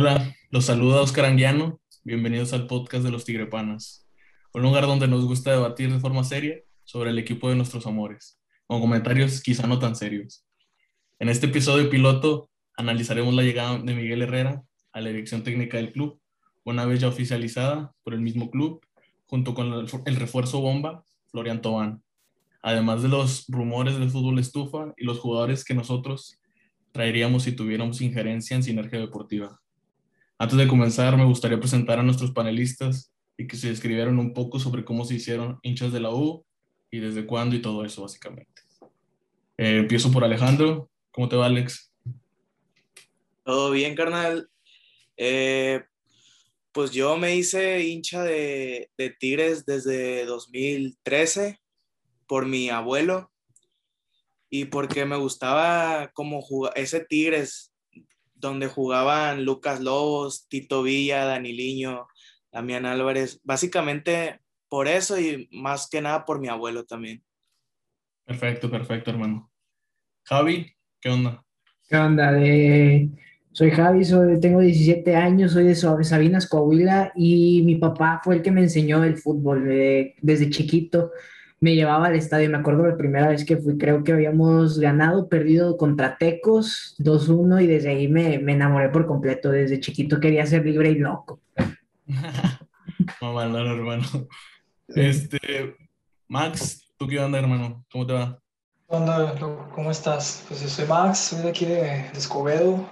Hola, los saluda Oscar Anguiano. Bienvenidos al podcast de los Tigrepanas, un lugar donde nos gusta debatir de forma seria sobre el equipo de nuestros amores, con comentarios quizá no tan serios. En este episodio piloto analizaremos la llegada de Miguel Herrera a la dirección técnica del club, una vez ya oficializada por el mismo club, junto con el refuerzo bomba, Florian Tobán, además de los rumores del fútbol estufa y los jugadores que nosotros traeríamos si tuviéramos injerencia en Sinergia Deportiva. Antes de comenzar, me gustaría presentar a nuestros panelistas y que se describieran un poco sobre cómo se hicieron hinchas de la U y desde cuándo y todo eso, básicamente. Eh, empiezo por Alejandro. ¿Cómo te va, Alex? Todo bien, carnal. Eh, pues yo me hice hincha de, de Tigres desde 2013 por mi abuelo y porque me gustaba como jugar ese Tigres donde jugaban Lucas Lobos, Tito Villa, Daniliño, Damián Álvarez, básicamente por eso y más que nada por mi abuelo también. Perfecto, perfecto, hermano. Javi, ¿qué onda? ¿Qué onda? Soy Javi, soy, tengo 17 años, soy de Sabinas, Coahuila, y mi papá fue el que me enseñó el fútbol desde chiquito me llevaba al estadio. Me acuerdo la primera vez que fui, creo que habíamos ganado, perdido contra Tecos 2-1 y desde ahí me, me, enamoré por completo. Desde chiquito quería ser libre y loco. Mamá, hermano. Este, Max, ¿tú qué onda, hermano? ¿Cómo te va? ¿Qué onda, ¿Cómo estás? Pues yo soy Max, soy de aquí de, Escobedo.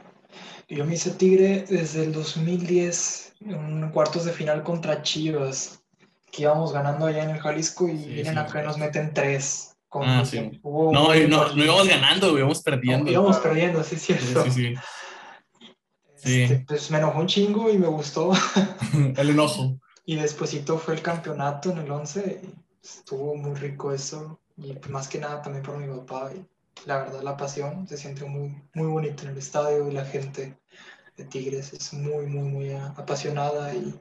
Y yo me hice Tigre desde el 2010 en cuartos de final contra Chivas que íbamos ganando allá en el Jalisco y vienen acá y nos meten tres. ah, sí. no, no, no, íbamos ganando, íbamos perdiendo. íbamos perdiendo, sí, es cierto. Sí, sí, sí. Este, pues me enojó un chingo y me gustó. el enojo. Y despuésito fue el campeonato en el 11 y estuvo muy rico eso. Y pues, más que nada también por mi papá. Y la verdad, la pasión se siente muy, muy bonito en el estadio y la gente de Tigres es muy, muy, muy apasionada y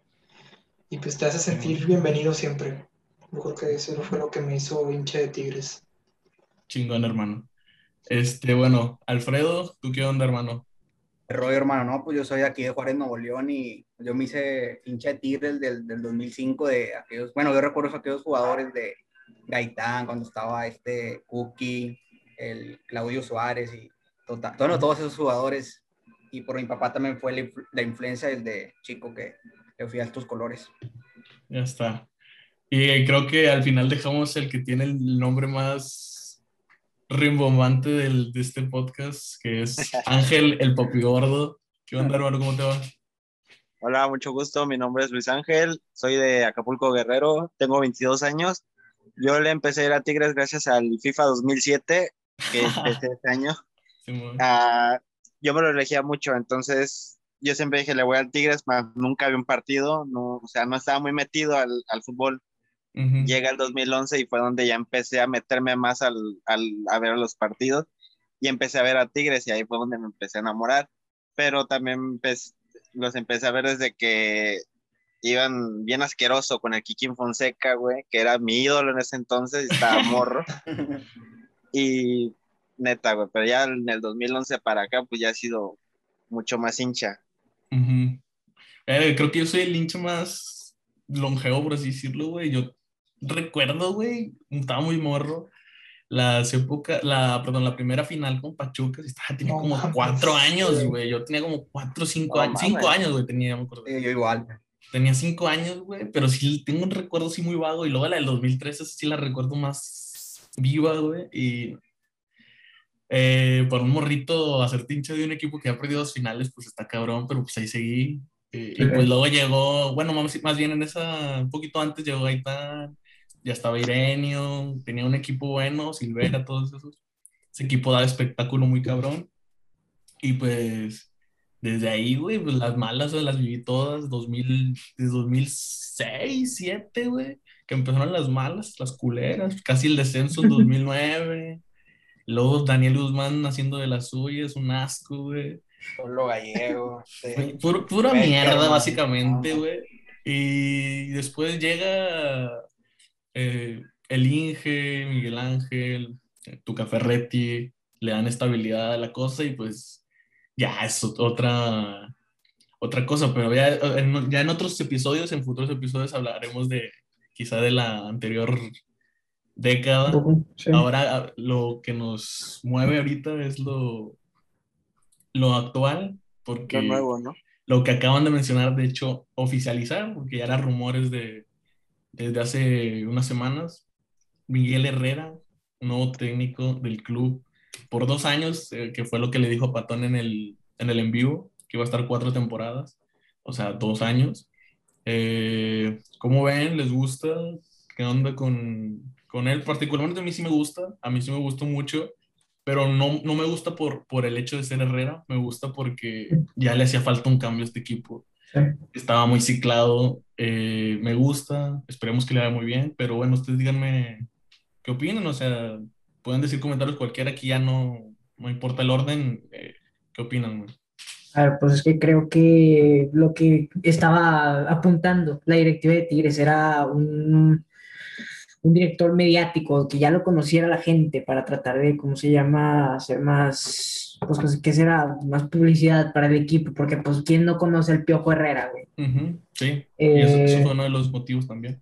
y pues te hace sentir bienvenido siempre. Yo creo que eso fue lo que me hizo hincha de Tigres. Chingón, hermano. Este, bueno, Alfredo, ¿tú qué onda, hermano? El rollo, hermano, no, pues yo soy aquí de Juárez, Nuevo León y yo me hice hincha de Tigres del, del 2005 de aquellos, bueno, yo recuerdo a aquellos jugadores de Gaitán, cuando estaba este Cookie, el Claudio Suárez y total, bueno, todos esos jugadores y por mi papá también fue la, la influencia desde chico que le fui a estos colores. Ya está. Y creo que al final dejamos el que tiene el nombre más rimbombante del, de este podcast, que es Ángel el Popi Gordo. ¿Qué onda, hermano? ¿Cómo te va? Hola, mucho gusto. Mi nombre es Luis Ángel. Soy de Acapulco Guerrero. Tengo 22 años. Yo le empecé a ir a Tigres gracias al FIFA 2007, que empecé este año. Ah, yo me lo elegía mucho, entonces yo siempre dije, le voy al Tigres, pero nunca había un partido, no, o sea, no estaba muy metido al, al fútbol. Llega el 2011 y fue donde ya empecé a meterme más al, al, a ver los partidos y empecé a ver a Tigres y ahí fue donde me empecé a enamorar. Pero también pues, los empecé a ver desde que iban bien asqueroso con el Kikín Fonseca, güey, que era mi ídolo en ese entonces, estaba morro. y neta, güey, pero ya en el 2011 para acá, pues ya ha sido mucho más hincha. Eh, creo que yo soy el hincha más longevo, por así decirlo, güey. Yo recuerdo, güey, estaba muy morro. Las épocas, la, perdón, la primera final con Pachuca, estaba, tenía como cuatro años, güey. Yo tenía como cuatro, cinco años, cinco años, güey, tenía, yo igual. Tenía cinco años, güey, pero sí tengo un recuerdo así muy vago. Y luego la del 2013, sí la recuerdo más viva, güey. Y eh, por un morrito hacer tinche de un equipo que ha perdido dos finales, pues está cabrón, pero pues ahí seguí. Eh, y pues luego llegó, bueno, más, más bien en esa, un poquito antes llegó Gaitán, ya estaba Irenio, tenía un equipo bueno, Silvera, todos esos. Ese equipo da espectáculo muy cabrón. Y pues desde ahí, güey, pues las malas las viví todas, 2000, desde 2006, 2007, güey, que empezaron las malas, las culeras, casi el descenso en 2009. Luego Daniel Guzmán haciendo de las suyas, un asco, güey. Solo gallego. pura mierda, básicamente, güey. Y después llega eh, el Inge, Miguel Ángel, Tuca Ferretti, le dan estabilidad a la cosa y pues ya es otra, otra cosa, pero ya en, ya en otros episodios, en futuros episodios hablaremos de quizá de la anterior década. Sí. Ahora lo que nos mueve ahorita es lo, lo actual, porque Lo nuevo, ¿no? lo que acaban de mencionar, de hecho, oficializar, porque ya eran rumores de, desde hace unas semanas, Miguel Herrera, nuevo técnico del club, por dos años, eh, que fue lo que le dijo a Patón en el, en el en vivo, que iba a estar cuatro temporadas, o sea, dos años. Eh, ¿Cómo ven? ¿Les gusta? ¿Qué onda con, con él? Particularmente a mí sí me gusta, a mí sí me gustó mucho, pero no, no me gusta por, por el hecho de ser Herrera, me gusta porque ya le hacía falta un cambio a este equipo. Sí. Estaba muy ciclado, eh, me gusta, esperemos que le vaya muy bien, pero bueno, ustedes díganme qué opinan, o sea, pueden decir comentarios cualquiera, aquí ya no, no importa el orden, eh, ¿qué opinan? A ver, pues es que creo que lo que estaba apuntando la directiva de Tigres era un, un director mediático que ya lo conociera la gente para tratar de, ¿cómo se llama?, hacer más, pues, pues, ¿qué será? Más publicidad para el equipo, porque pues, ¿quién no conoce al Piojo Herrera, güey? Ujú, sí, y eso, eso Eh, fue uno de los motivos también.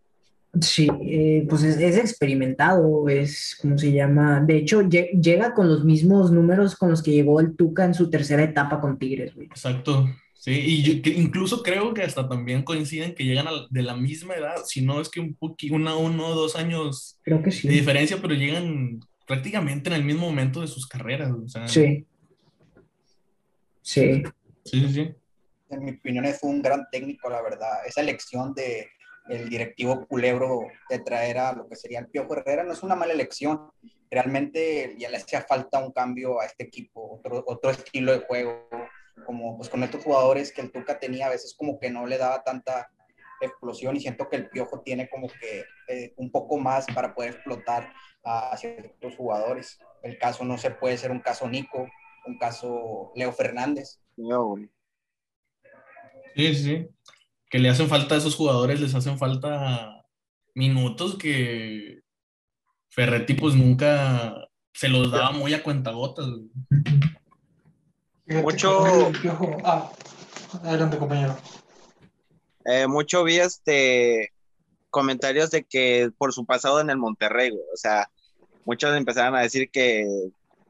Sí, eh, pues es, es experimentado, es, ¿cómo se llama? De hecho, lle- llega con los mismos números con los que llegó el Tuca en su tercera etapa con Tigres, güey. Exacto, sí, y yo que incluso creo que hasta también coinciden que llegan a- de la misma edad, si no es que un poquito, una, uno o dos años Creo que de diferencia, pero llegan prácticamente en el mismo momento de sus carreras, o sea, Sí. Sí. sí, sí, sí. En mi opinión, fue un gran técnico, la verdad. Esa elección de el directivo culebro de traer a lo que sería el Piojo Herrera no es una mala elección. Realmente ya le hacía falta un cambio a este equipo, otro, otro estilo de juego, como pues con estos jugadores que el Tuca tenía, a veces como que no le daba tanta explosión y siento que el Piojo tiene como que eh, un poco más para poder explotar a ciertos jugadores. El caso no se puede ser un caso Nico, un caso Leo Fernández. Sí, sí. Que le hacen falta a esos jugadores, les hacen falta minutos que Ferretti pues nunca se los daba muy a cuentagotas. Mucho- Ah, adelante, compañero. Eh, mucho vi este comentarios de que por su pasado en el Monterrey, güey. O sea, muchos empezaron a decir que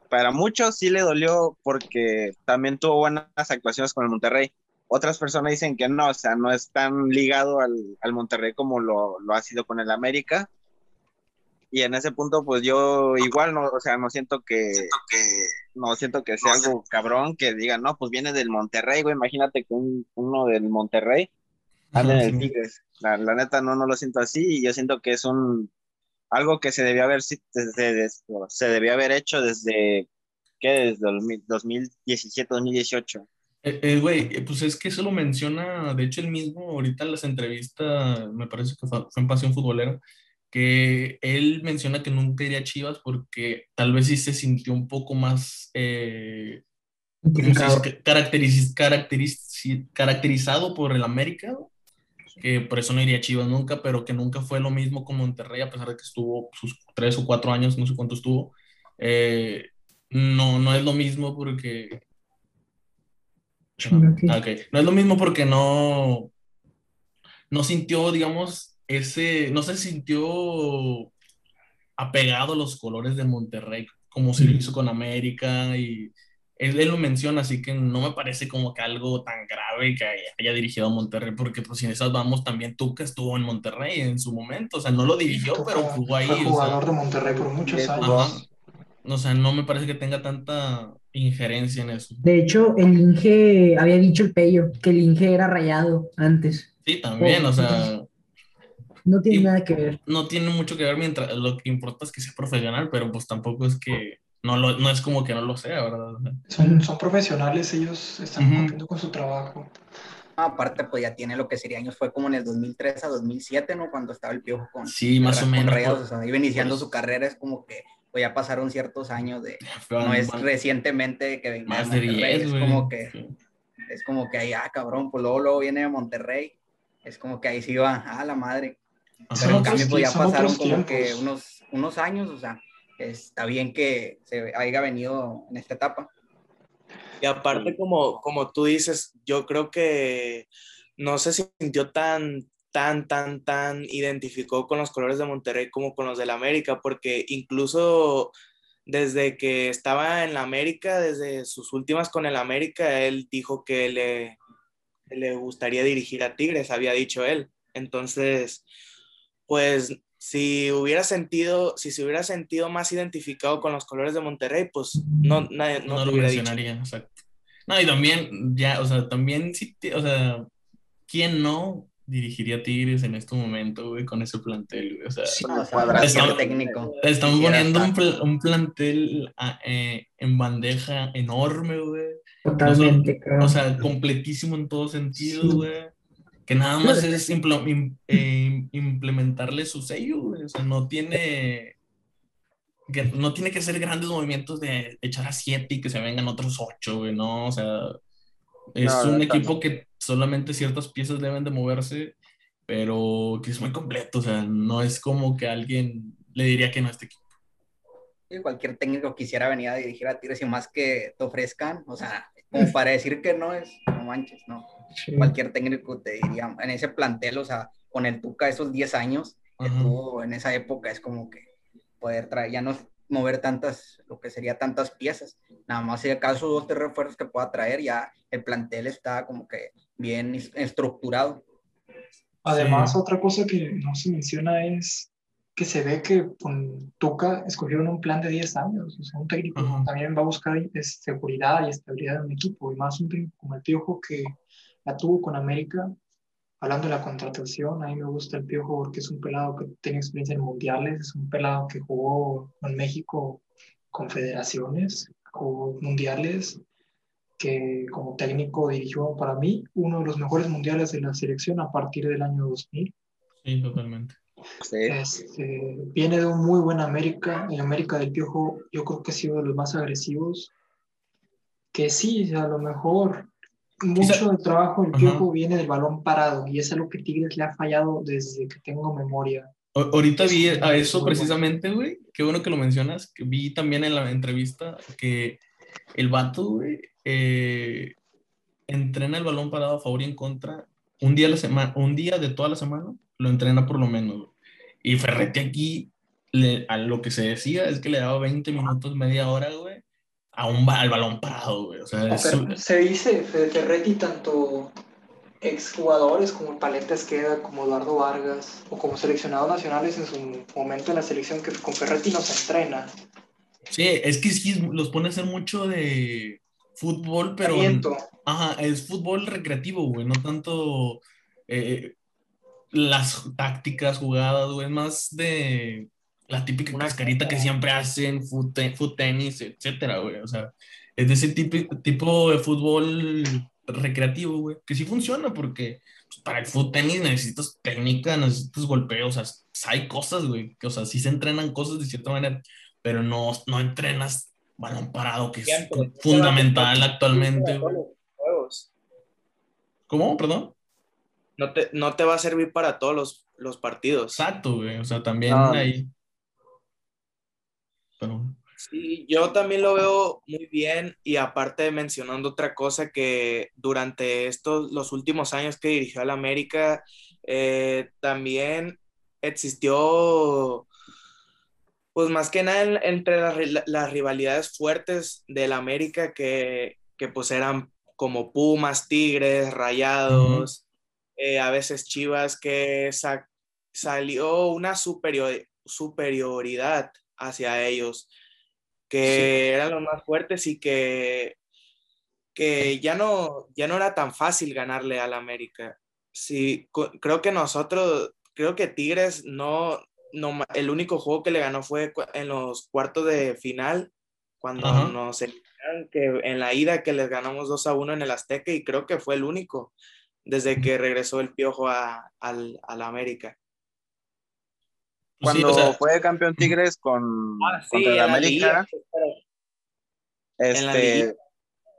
para muchos sí le dolió porque también tuvo buenas actuaciones con el Monterrey. Otras personas dicen que no, o sea, no es tan ligado al, al Monterrey como lo, lo ha sido con el América. Y en ese punto, pues yo igual no, o sea, no siento que, no siento que sea algo cabrón que digan, no, pues viene del Monterrey, güey. Imagínate que un- uno del Monterrey anda en el. Tigres. La, la neta no, no lo siento así y yo siento que es un algo que se debió haber si- desde, des- se debió haber hecho desde ¿qué? Desde 2000 2017, 2018. Eh, eh, güey, eh, pues es que eso lo menciona, de hecho, el mismo ahorita en las entrevistas, me parece que fue en Pasión Futbolera, que él menciona que nunca iría a Chivas porque tal vez sí se sintió un poco más eh, caracterizado por el América, que por eso no iría a Chivas nunca, pero que nunca fue lo mismo con Monterrey, a pesar de que estuvo sus tres o cuatro años, no sé cuánto estuvo. Eh, no, no es lo mismo porque. Ah, ok. No es lo mismo porque no, no sintió, digamos, ese, no se sintió apegado a los colores de Monterrey, como se lo hizo con América y él, él lo menciona, así que no me parece como que algo tan grave que haya, haya dirigido a Monterrey, porque pues si en esas vamos también Tuca estuvo en Monterrey en su momento, o sea, no lo dirigió, pero jugó ahí, Fue o sea, jugador de Monterrey por muchos años. O sea, no me parece que tenga tanta injerencia en eso. De hecho, el Inge, había dicho el Pello, que el Inge era rayado antes. Sí, también, o sea, No tiene Y- nada que ver. no tiene mucho que ver mientras lo que importa es que sea profesional, pero pues tampoco es que no lo, no es como que no lo sea, ¿verdad? Son, son profesionales, ellos están Ujú. cumpliendo con su trabajo. Aparte, pues ya tiene lo que sería años, fue como en el 2003 a 2007, ¿no? Cuando estaba el Piojo con, Sí, más o menos. O sea, iba iniciando pues. su carrera, es como que pues ya pasaron ciertos años de, no es recientemente que venga más de de Monterrey, 10, es como que, Sí. es como que ahí, ah, cabrón, pues luego, luego viene de Monterrey, es como que ahí sí va, ah, la madre. Pero en cambio pues ya pasaron como que unos, unos años, o sea, está bien que se haya venido en esta etapa. Y aparte, como, como tú dices, yo creo que no se sintió tan, tan, tan, tan identificó con los colores de Monterrey como con los del América, porque incluso desde que estaba en la América, desde sus últimas con el América, él dijo que le, le gustaría dirigir a Tigres, había dicho él. Entonces, pues si hubiera sentido, si se hubiera sentido más identificado con los colores de Monterrey, pues no, nadie, no, No, lo hubiera mencionaría, exacto. No, y también, ya, o sea, también, sí, o sea, ¿quién no dirigiría Tigres en este momento, güey, con ese plantel, güey? O sea, Sí, No, o sea, técnico. estamos quisiera poniendo un, pl- un plantel ah, eh, en bandeja enorme, güey. Totalmente, creo. O sea, completísimo en todo sentido, Sí. güey. Que nada más es implo- im- eh, implementarle su sello, güey. O sea, no tiene. Que no tiene que ser grandes movimientos de echar a siete y que se vengan otros ocho, güey. No, o sea. Es No, un no, equipo que solamente ciertas piezas deben de moverse, pero que es muy completo. O sea, no es como que alguien le diría que no a este equipo. Sí, cualquier técnico quisiera venir a dirigir a Tigres y más que te ofrezcan, o sea, como para decir que no es, no manches, no. Sí. Cualquier técnico te diría, en ese plantel, o sea, con el Tuca esos 10 años que Ajá. tuvo en esa época, es como que poder traer, ya no mover tantas, lo que sería tantas piezas, nada más si acaso dos, tres refuerzos que pueda traer, ya el plantel está como que bien es- estructurado. Además, Sí. otra cosa que no se menciona es que se ve que con Tuca escogieron un plan de 10 años. O sea, un técnico Ajá. también va a buscar es, seguridad y estabilidad en un equipo. Y más un técnico como el Piojo que la tuvo con América. Hablando de la contratación, a mí me gusta el Piojo porque es un pelado que tiene experiencia en mundiales, es un pelado que jugó con México confederaciones, jugó mundiales, que como técnico dirigió para mí uno de los mejores mundiales de la selección a partir del año 2000. Sí, totalmente. Este, viene de un muy buen América. El América del Piojo, yo creo que ha sido de los más agresivos. Que sí, a lo mejor mucho del trabajo del. Piojo viene del balón parado y es algo que Tigres le ha fallado desde que tengo memoria. A- Ahorita vi a eso precisamente, güey. Qué bueno que lo mencionas. Que vi también en la entrevista que el vato, güey, eh, entrena el balón parado a favor y en contra. Un día a la semana, un día de toda la semana lo entrena por lo menos. güey. Y Ferretti aquí, le- a lo que se decía es que le daba 20 minutos, media hora, güey, a un al balón parado, güey. O sea, se dice Ferretti tanto exjugadores como Paleta Esqueda, como Eduardo Vargas o como seleccionados nacionales en su momento en la selección que con Ferretti no se entrena. sí, es que sí, los pone a hacer mucho de fútbol, pero... Aliento. Ajá, es fútbol recreativo, güey, no tanto eh, las tácticas, jugadas, güey, es más de la típica Una cascarita que siempre hacen, foot, te- foot tenis, etcétera, güey, o sea, es de ese tipo, tipo de fútbol recreativo, güey, que sí funciona porque pues, para el foot tenis necesitas técnica, necesitas golpeo, o sea, hay cosas, güey, que, o sea, sí se entrenan cosas de cierta manera, pero no, no entrenas balón parado, que es fundamental actualmente. ¿Cómo? Perdón. No te, no te va a servir para todos los, los partidos. Exacto, güey. O sea, también No. ahí. Sí, yo también lo veo muy bien y aparte mencionando otra cosa que durante estos los últimos años que dirigió al América eh, también existió pues más que nada en- entre las, ri- las rivalidades fuertes del América que, que pues eran como Pumas, Tigres, Rayados, eh, a veces Chivas que sa- salió una superior- superioridad hacia ellos que eran los más fuertes y que, que ya, no, ya no era tan fácil ganarle al América. Sí, creo que nosotros, creo que Tigres no, no, el único juego que le ganó fue en los cuartos de final, cuando Ajá. nos eliminaron, que en la ida que les ganamos 2 a 1 en el Azteca y creo que fue el único desde que regresó el Piojo a, al, al América. Sí, Cuando o sea, fue campeón Tigres con, Ah, contra el en la América, liguilla, en la este,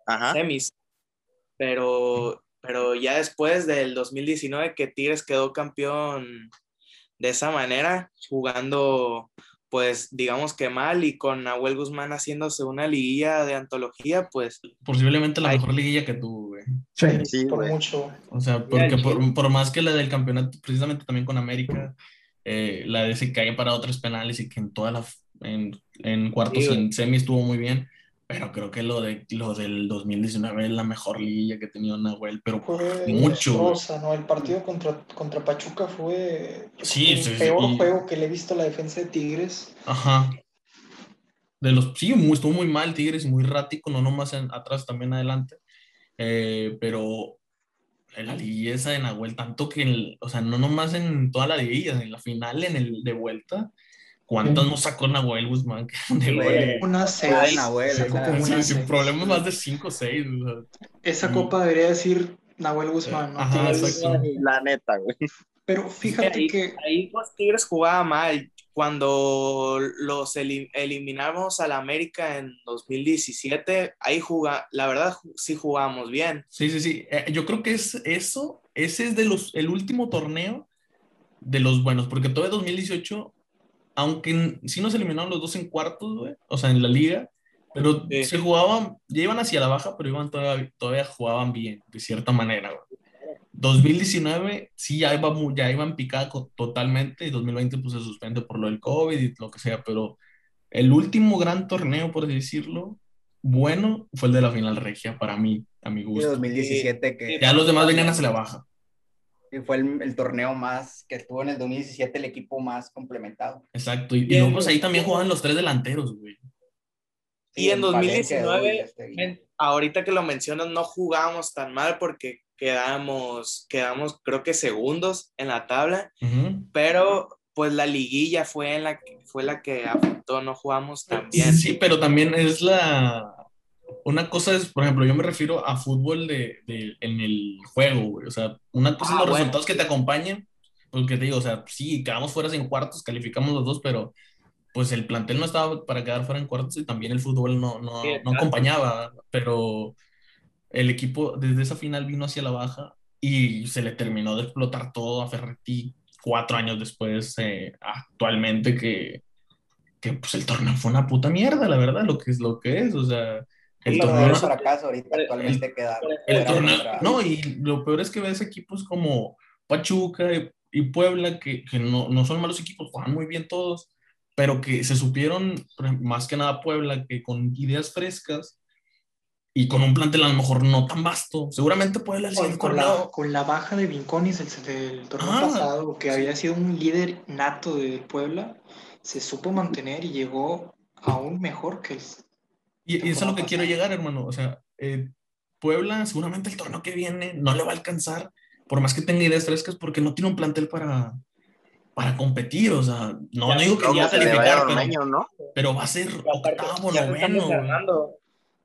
ajá, semis. Pero, pero ya después del 2019 que Tigres quedó campeón de esa manera, jugando pues digamos que mal y con Nahuel Guzmán haciéndose una liguilla de antología, pues Posiblemente la mejor liguilla que tuvo, güey. Sí. Sí, por güey. mucho. O sea, porque por, por más que la del campeonato, precisamente también con América, eh, la de se cae para otros penales y que en todas las, en, en cuartos Sí, y en semis estuvo muy bien, pero creo que lo, de, lo del 2019 es la mejor liguilla que ha tenido Nahuel, pero Fue mucho. desastrosa, ¿no? El partido contra, contra Pachuca fue Sí, sí, el sí, peor y- juego que le he visto a la defensa de Tigres. Ajá. De los, sí, muy- estuvo muy mal Tigres muy rático, no nomás en- atrás, también adelante. Eh, pero la liguilla esa de Nahuel, tanto que, el- o sea, no nomás en toda la liguilla, en la final, en el de vuelta, ¿cuántos Sí. nos sacó Nahuel Guzmán de? Una Fue de seis. Nahuel, sacó como Sí, una sin seis. problemas más de 5 o 6. Esa Mm. copa debería decir Nahuel Guzmán, ¿no? Ajá. La neta, güey. Pero fíjate ahí, que ahí los Tigres jugaba mal. Cuando los eli- eliminamos al América en 2017, ahí juga, la verdad sí jugábamos bien. Sí, sí, sí. Eh, yo creo que es eso, ese es de los, el último torneo de los buenos, porque todo el 2018, aunque sí nos eliminaron los dos en cuartos, güey, o sea, en la liga, pero Sí. se jugaban, ya iban hacia la baja, pero iban todavía, todavía jugaban bien, de cierta manera, güey. 2019 sí ya iba, mu- ya iban picada totalmente y 2020 pues se suspende por lo del COVID y lo que sea, pero el último gran torneo, por así decirlo, bueno, fue el de la final regia para mí, a mi Y gusto. 2017 que Ya los demás venían hacia la baja. que fue el, el torneo más que estuvo en el 2017 el equipo más complementado. Exacto. Y, y luego pues ahí también jugaban los tres delanteros, güey. Y en Valencia, 2019, Edu y este, y- ahorita que lo mencionas, no jugábamos tan mal porque quedamos, quedamos creo que segundos en la tabla, Ujú. pero pues la liguilla fue, en la que, fue la que afectó, no jugamos tan bien. Sí, pero también es la... Una cosa es, por ejemplo, yo me refiero a fútbol de, de- en el juego, güey. O sea, una cosa Ah, es los bueno. resultados que te acompañen, porque te digo, o sea, sí, quedamos fuera en cuartos, calificamos los dos, pero pues el plantel no estaba para quedar fuera en cuartos y también el fútbol no, no, Sí, no acompañaba, pero el equipo desde esa final vino hacia la baja y se le terminó de explotar todo a Ferretti cuatro años después, eh, actualmente, que, que pues el torneo fue una puta mierda, la verdad, lo que es lo que es, o sea, el torneo, verdadero fracaso ahorita el- actualmente queda el fuera torneo, no, y lo peor es que ves equipos como Pachuca y, y Puebla, que, que no, no son malos equipos, juegan muy bien todos, pero que se supieron, más que nada Puebla, que con ideas frescas y con un plantel a lo mejor no tan vasto, seguramente Puebla el con, siguiente con la, con la baja de Vinconis del, del torneo Ah. pasado, que había sido un líder nato del Puebla, se supo mantener y llegó aún mejor que el... Y, y eso es a lo que quiero llegar, hermano. O sea, eh, Puebla seguramente el torneo que viene no le va a alcanzar, por más que tenga ideas frescas, porque no tiene un plantel para, para competir. O sea, no, no digo que ya le vaya a calificar, pero, ¿no? pero va a ser octavo, Ya noveno.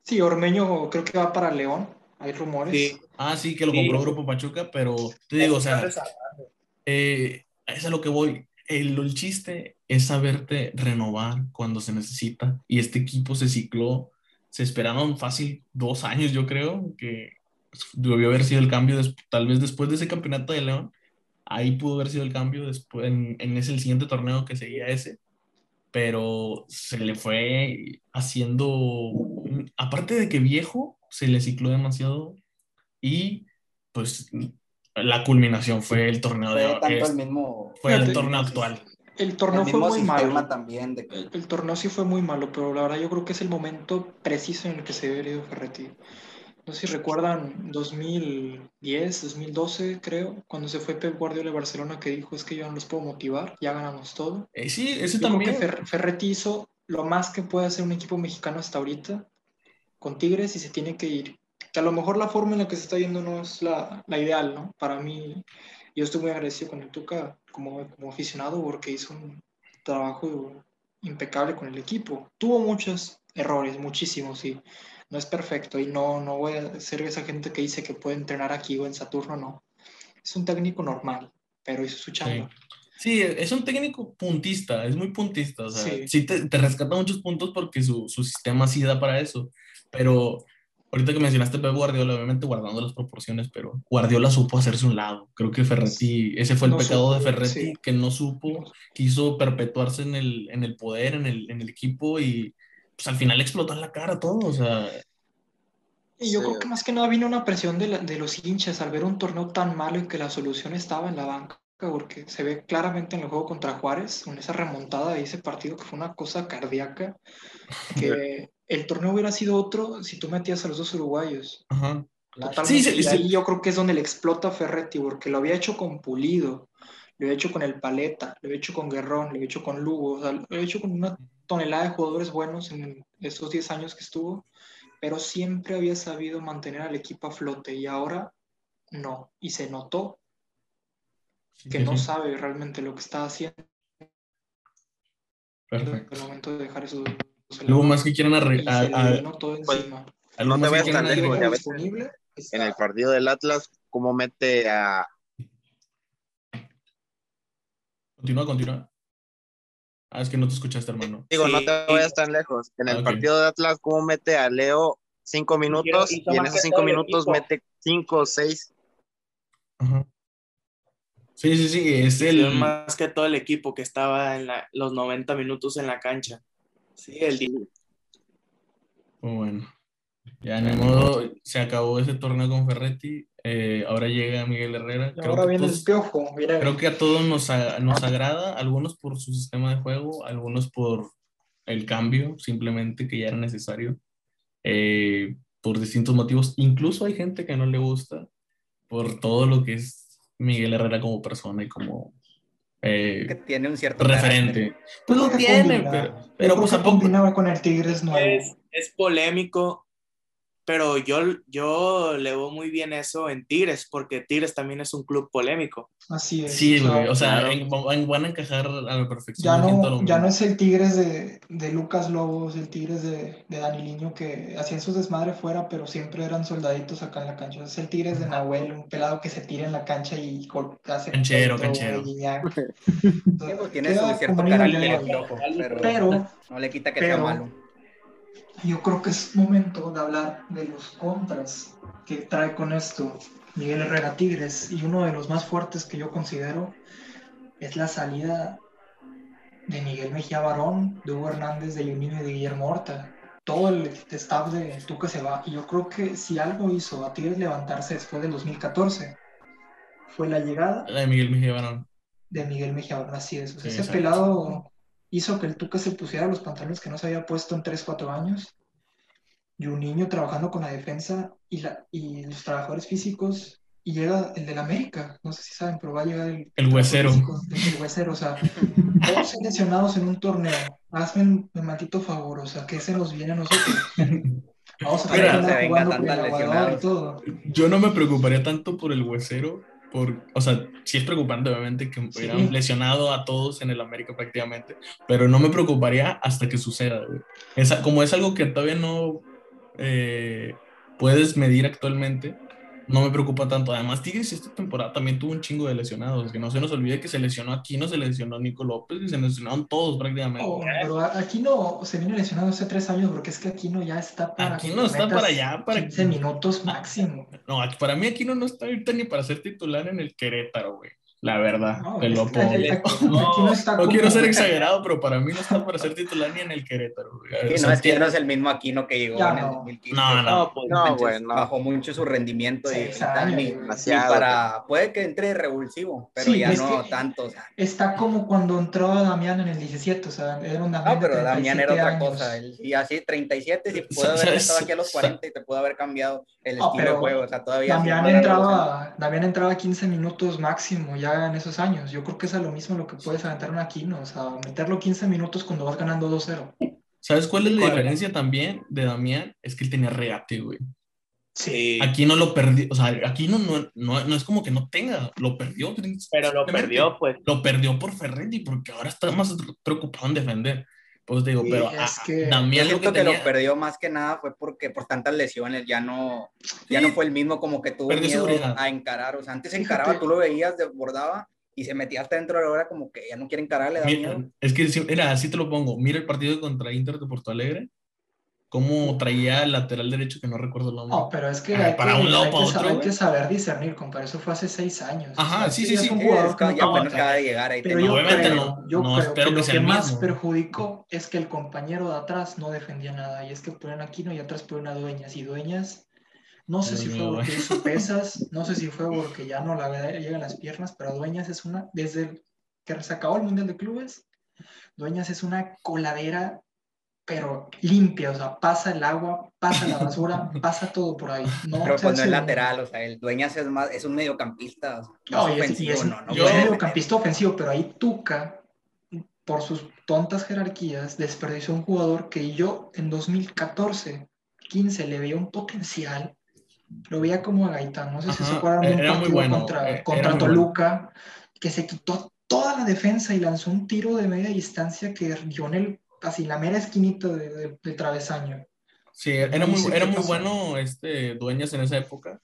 Sí, Ormeño creo que va para León, hay rumores. Sí. Ah, sí, que lo Sí. compró Grupo Pachuca, pero te digo, o sea, eh, es a lo que voy. El, el chiste es saberte renovar cuando se necesita. Y este equipo se cicló, se esperaron fácil dos años, yo creo, que debió haber sido el cambio, des- tal vez después de ese campeonato de León. Ahí pudo haber sido el cambio después, en, en ese el siguiente torneo que seguía ese. Pero se le fue haciendo, aparte de que viejo, se le cicló demasiado. Y pues la culminación fue el torneo de fue tanto es- el mismo fue el torneo actual. El el torneo fue mismo muy malo. también de que El, el torneo sí fue muy malo, pero la verdad yo creo que es el momento preciso en el que se debe Ferretti. No sé si recuerdan 2010, 2012 creo, cuando se fue Pep Guardiola de Barcelona que dijo es que yo no los puedo motivar, ya ganamos todo. Eh, sí, creo también. que Fer- Ferretti hizo lo más que puede hacer un equipo mexicano hasta ahorita con Tigres y se tiene que ir. Que a lo mejor la forma en la que se está yendo no es la, la ideal, ¿no? Para mí, yo estoy muy agradecido con el Tuca como, como aficionado porque hizo un trabajo impecable con el equipo. Tuvo muchos errores, muchísimos, y no es perfecto. Y no, no voy a ser esa gente que dice que puede entrenar aquí o en Saturno, no. Es un técnico normal, pero hizo su chamba. Sí, es un técnico puntista, es muy puntista. O sea, Sí. sí, te, te rescata muchos puntos porque su, su sistema sí da para eso. Pero Ahorita que mencionaste Pep Guardiola, obviamente guardando las proporciones, pero Guardiola supo hacerse un lado. Creo que Ferretti, ese fue el No pecado de Ferretti, sí. que no supo, quiso perpetuarse en el, en el poder, en el, en el equipo y pues al final explotó en la cara todo. O sea, Y yo Sí. creo que más que nada vino una presión de, la- de los hinchas al ver un torneo tan malo y que la solución estaba en la banca, porque se ve claramente en el juego contra Juárez, con esa remontada de ese partido que fue una cosa cardíaca, que el torneo hubiera sido otro si tú metías a los dos uruguayos. ajá. Totalmente. Sí, sí, y sí. ahí yo creo que es donde le explota a Ferretti, porque lo había hecho con Pulido, lo había hecho con el Paleta, lo había hecho con Guerrón, lo había hecho con Lugo, o sea, lo había hecho con una tonelada de jugadores buenos en esos 10 años que estuvo, pero siempre había sabido mantener al equipo a flote y ahora no. Y se notó que sí, no sabe realmente lo que está haciendo Perfecto. al momento de dejar esos. Algo más que quieran arreglar. pues, encima. algo no te vayas tan lejos, agregar? ya ves. disponible En el partido del Atlas, cómo mete a. Continúa, continúa. Ah, es que no te escuchaste, hermano. Digo, no te vayas tan lejos. En el Ah, partido de Atlas, cómo mete a Leo cinco minutos y en esos cinco el minutos equipo. mete cinco o seis. Ajá. Sí, sí, sí, es el... Más que todo el equipo que estaba en la- los 90 minutos en la cancha. Sí, el día. Muy bueno. Ya ni modo, se acabó ese torneo con Ferretti. Eh, ahora llega Miguel Herrera. Creo ahora que, viene el todos- piojo. viene- creo que a todos nos, a- nos agrada, algunos por su sistema de juego, algunos por el cambio, simplemente que ya era necesario, eh, por distintos motivos. Incluso hay gente que no le gusta por todo lo que es Miguel Herrera como persona y como eh, que tiene un cierto referente. Pues lo que tiene, combina. pero, pero pues a poco. combinaba con el Tigres nuevo. Es, es polémico, pero yo, yo le veo muy bien eso en Tigres, porque Tigres también es un club polémico. Así es. Sí, o sea, güey, o sea, claro. en- van, van a encajar a la perfección. Ya no, ya no es el Tigres de, de Lucas Lobos, el Tigres de, de Dani Liño que hacían sus desmadres fuera, pero siempre eran soldaditos acá en la cancha. Es el Tigres de Nahuel, un pelado que se tira en la cancha y hace Canchero, centro, canchero. Sí, pues tiene Queda su cierto carácter pero, Pero no le quita que sea malo. Yo creo que es momento de hablar de los contras que trae con esto Miguel Herrera Tigres y uno de los más fuertes que yo considero es la salida de Miguel Mejía Barón, de Hugo Hernández, de Juninho y de Guillermo Horta. Todo el staff de Tuca se va. Y yo creo que si algo hizo a Tigres levantarse después del 2014 fue la llegada La de Miguel Mejía Barón. de Miguel Mejía Barón. Así es. O sea, Sí, ese exacto. pelado hizo que el Tuca se pusiera los pantalones que no se había puesto en 3, 4 años. Y un niño trabajando con la defensa y, la, y los trabajadores físicos. Y llega el del América. No sé si saben, pero va a llegar el. El huesero. El huesero. O sea, todos lesionados en un torneo. Hazme un, un maldito favor. O sea, que se nos viene a nosotros. Vamos a Mira, se venga jugando con el y todo. Yo no me preocuparía tanto por el huesero, por, o sea, sí es preocupante obviamente que Sí. hubieran lesionado a todos en el América prácticamente, pero no me preocuparía hasta que suceda. Esa- como es algo que todavía no eh, puedes medir actualmente, no me preocupa tanto. Además, Tigres esta temporada también tuvo un chingo de lesionados, que no se nos olvide que se lesionó Aquino, se lesionó Nico López y se lesionaron todos prácticamente. Oh, pero Aquino se viene lesionado hace tres años porque es que Aquino ya está para. Aquino está para allá, para- 15 minutos máximo. No, aquí- para mí Aquino no está ahorita ni para ser titular en el Querétaro, güey. La verdad, No, te lo pongo. No quiero ser exagerado, pero para mí no está para ser titular ni en el Querétaro. Sí, no, es que no es el mismo Aquino que llegó Ya en el no. 2015. No, no. pues, No, Manches. Bajó mucho su rendimiento y ni, ni Demasiado. para. Puede que entre revulsivo, pero Sí, ya no que- tanto. O sea, Está como cuando entraba Damián en el 17, o sea, era un Damián no, pero Damián era 37 otra años. cosa. él- y así, 37, si puede haber estado aquí a los sa- 40 y te puede haber cambiado el estilo de juego. O sea, todavía. Damián entraba, Damián entraba 15 minutos máximo ya en esos años. Yo creo que es a lo mismo lo que puedes aventar un Aquino, o sea, meterlo 15 minutos cuando vas ganando 2-0. ¿Sabes cuál es la ¿Cuál? diferencia también de Damián? Es que él tenía regate, güey. Sí, Aquí no lo perdió, o sea, aquí no, no, no, no es como que no tenga, lo perdió. pero lo perdió, pues. Lo perdió por Ferretti, porque ahora está más preocupado en defender. Pues digo, Sí, pero es a- que- Yo lo que que, tenía, lo perdió más que nada fue porque por tantas lesiones ya no, ya Sí. no fue el mismo como que tuvo Perdió miedo seguridad. a encarar. O sea, antes encaraba, tú lo veías, desbordaba y se metía hasta dentro de la hora como que ya no quiere encarar, le da Mira, miedo. es que, mira, así te lo pongo. Mira el partido contra Inter de Porto Alegre. Cómo traía el lateral derecho, que no recuerdo el nombre. No, pero es que Ah, hay, para que, un lado, hay para que otro, sa- hay que saber discernir, compadre. Eso fue hace seis años. Ajá, O sea, sí, sí, sí, Es un jugador que no apenas acaba de llegar ahí. Pero yo Obviamente creo, no- yo no creo espero que que lo sea que el más mismo. perjudicó es que el compañero de atrás no defendía nada. Y es que ponen aquí no y atrás ponen a Dueñas. Y Dueñas, no sé Dios si mío, fue porque hizo pesas, no sé si fue porque ya no la llegan las piernas, pero Dueñas es una, desde que se acabó el Mundial de Clubes, Dueñas es una coladera, pero limpia. O sea, pasa el agua, pasa la basura, pasa todo por ahí. No Pero se cuando es hace- lateral, o sea, el Dueñas es más, es un mediocampista, No, es, y ofensivo, es- no, no y Yo- es puede mediocampista ofensivo, pero ahí Tuca, por sus tontas jerarquías, desperdició un jugador que yo en 2014, 15 le veía un potencial. Lo veía como a Gaitán. No sé si se Ajá, acuerdan de un partido bueno, contra, eh, contra era Toluca, que se quitó toda la defensa y lanzó un tiro de media distancia que dio en el, así la mera esquinita de, de- del travesaño. Sí, era muy, era muy bueno este Dueñas en esa época,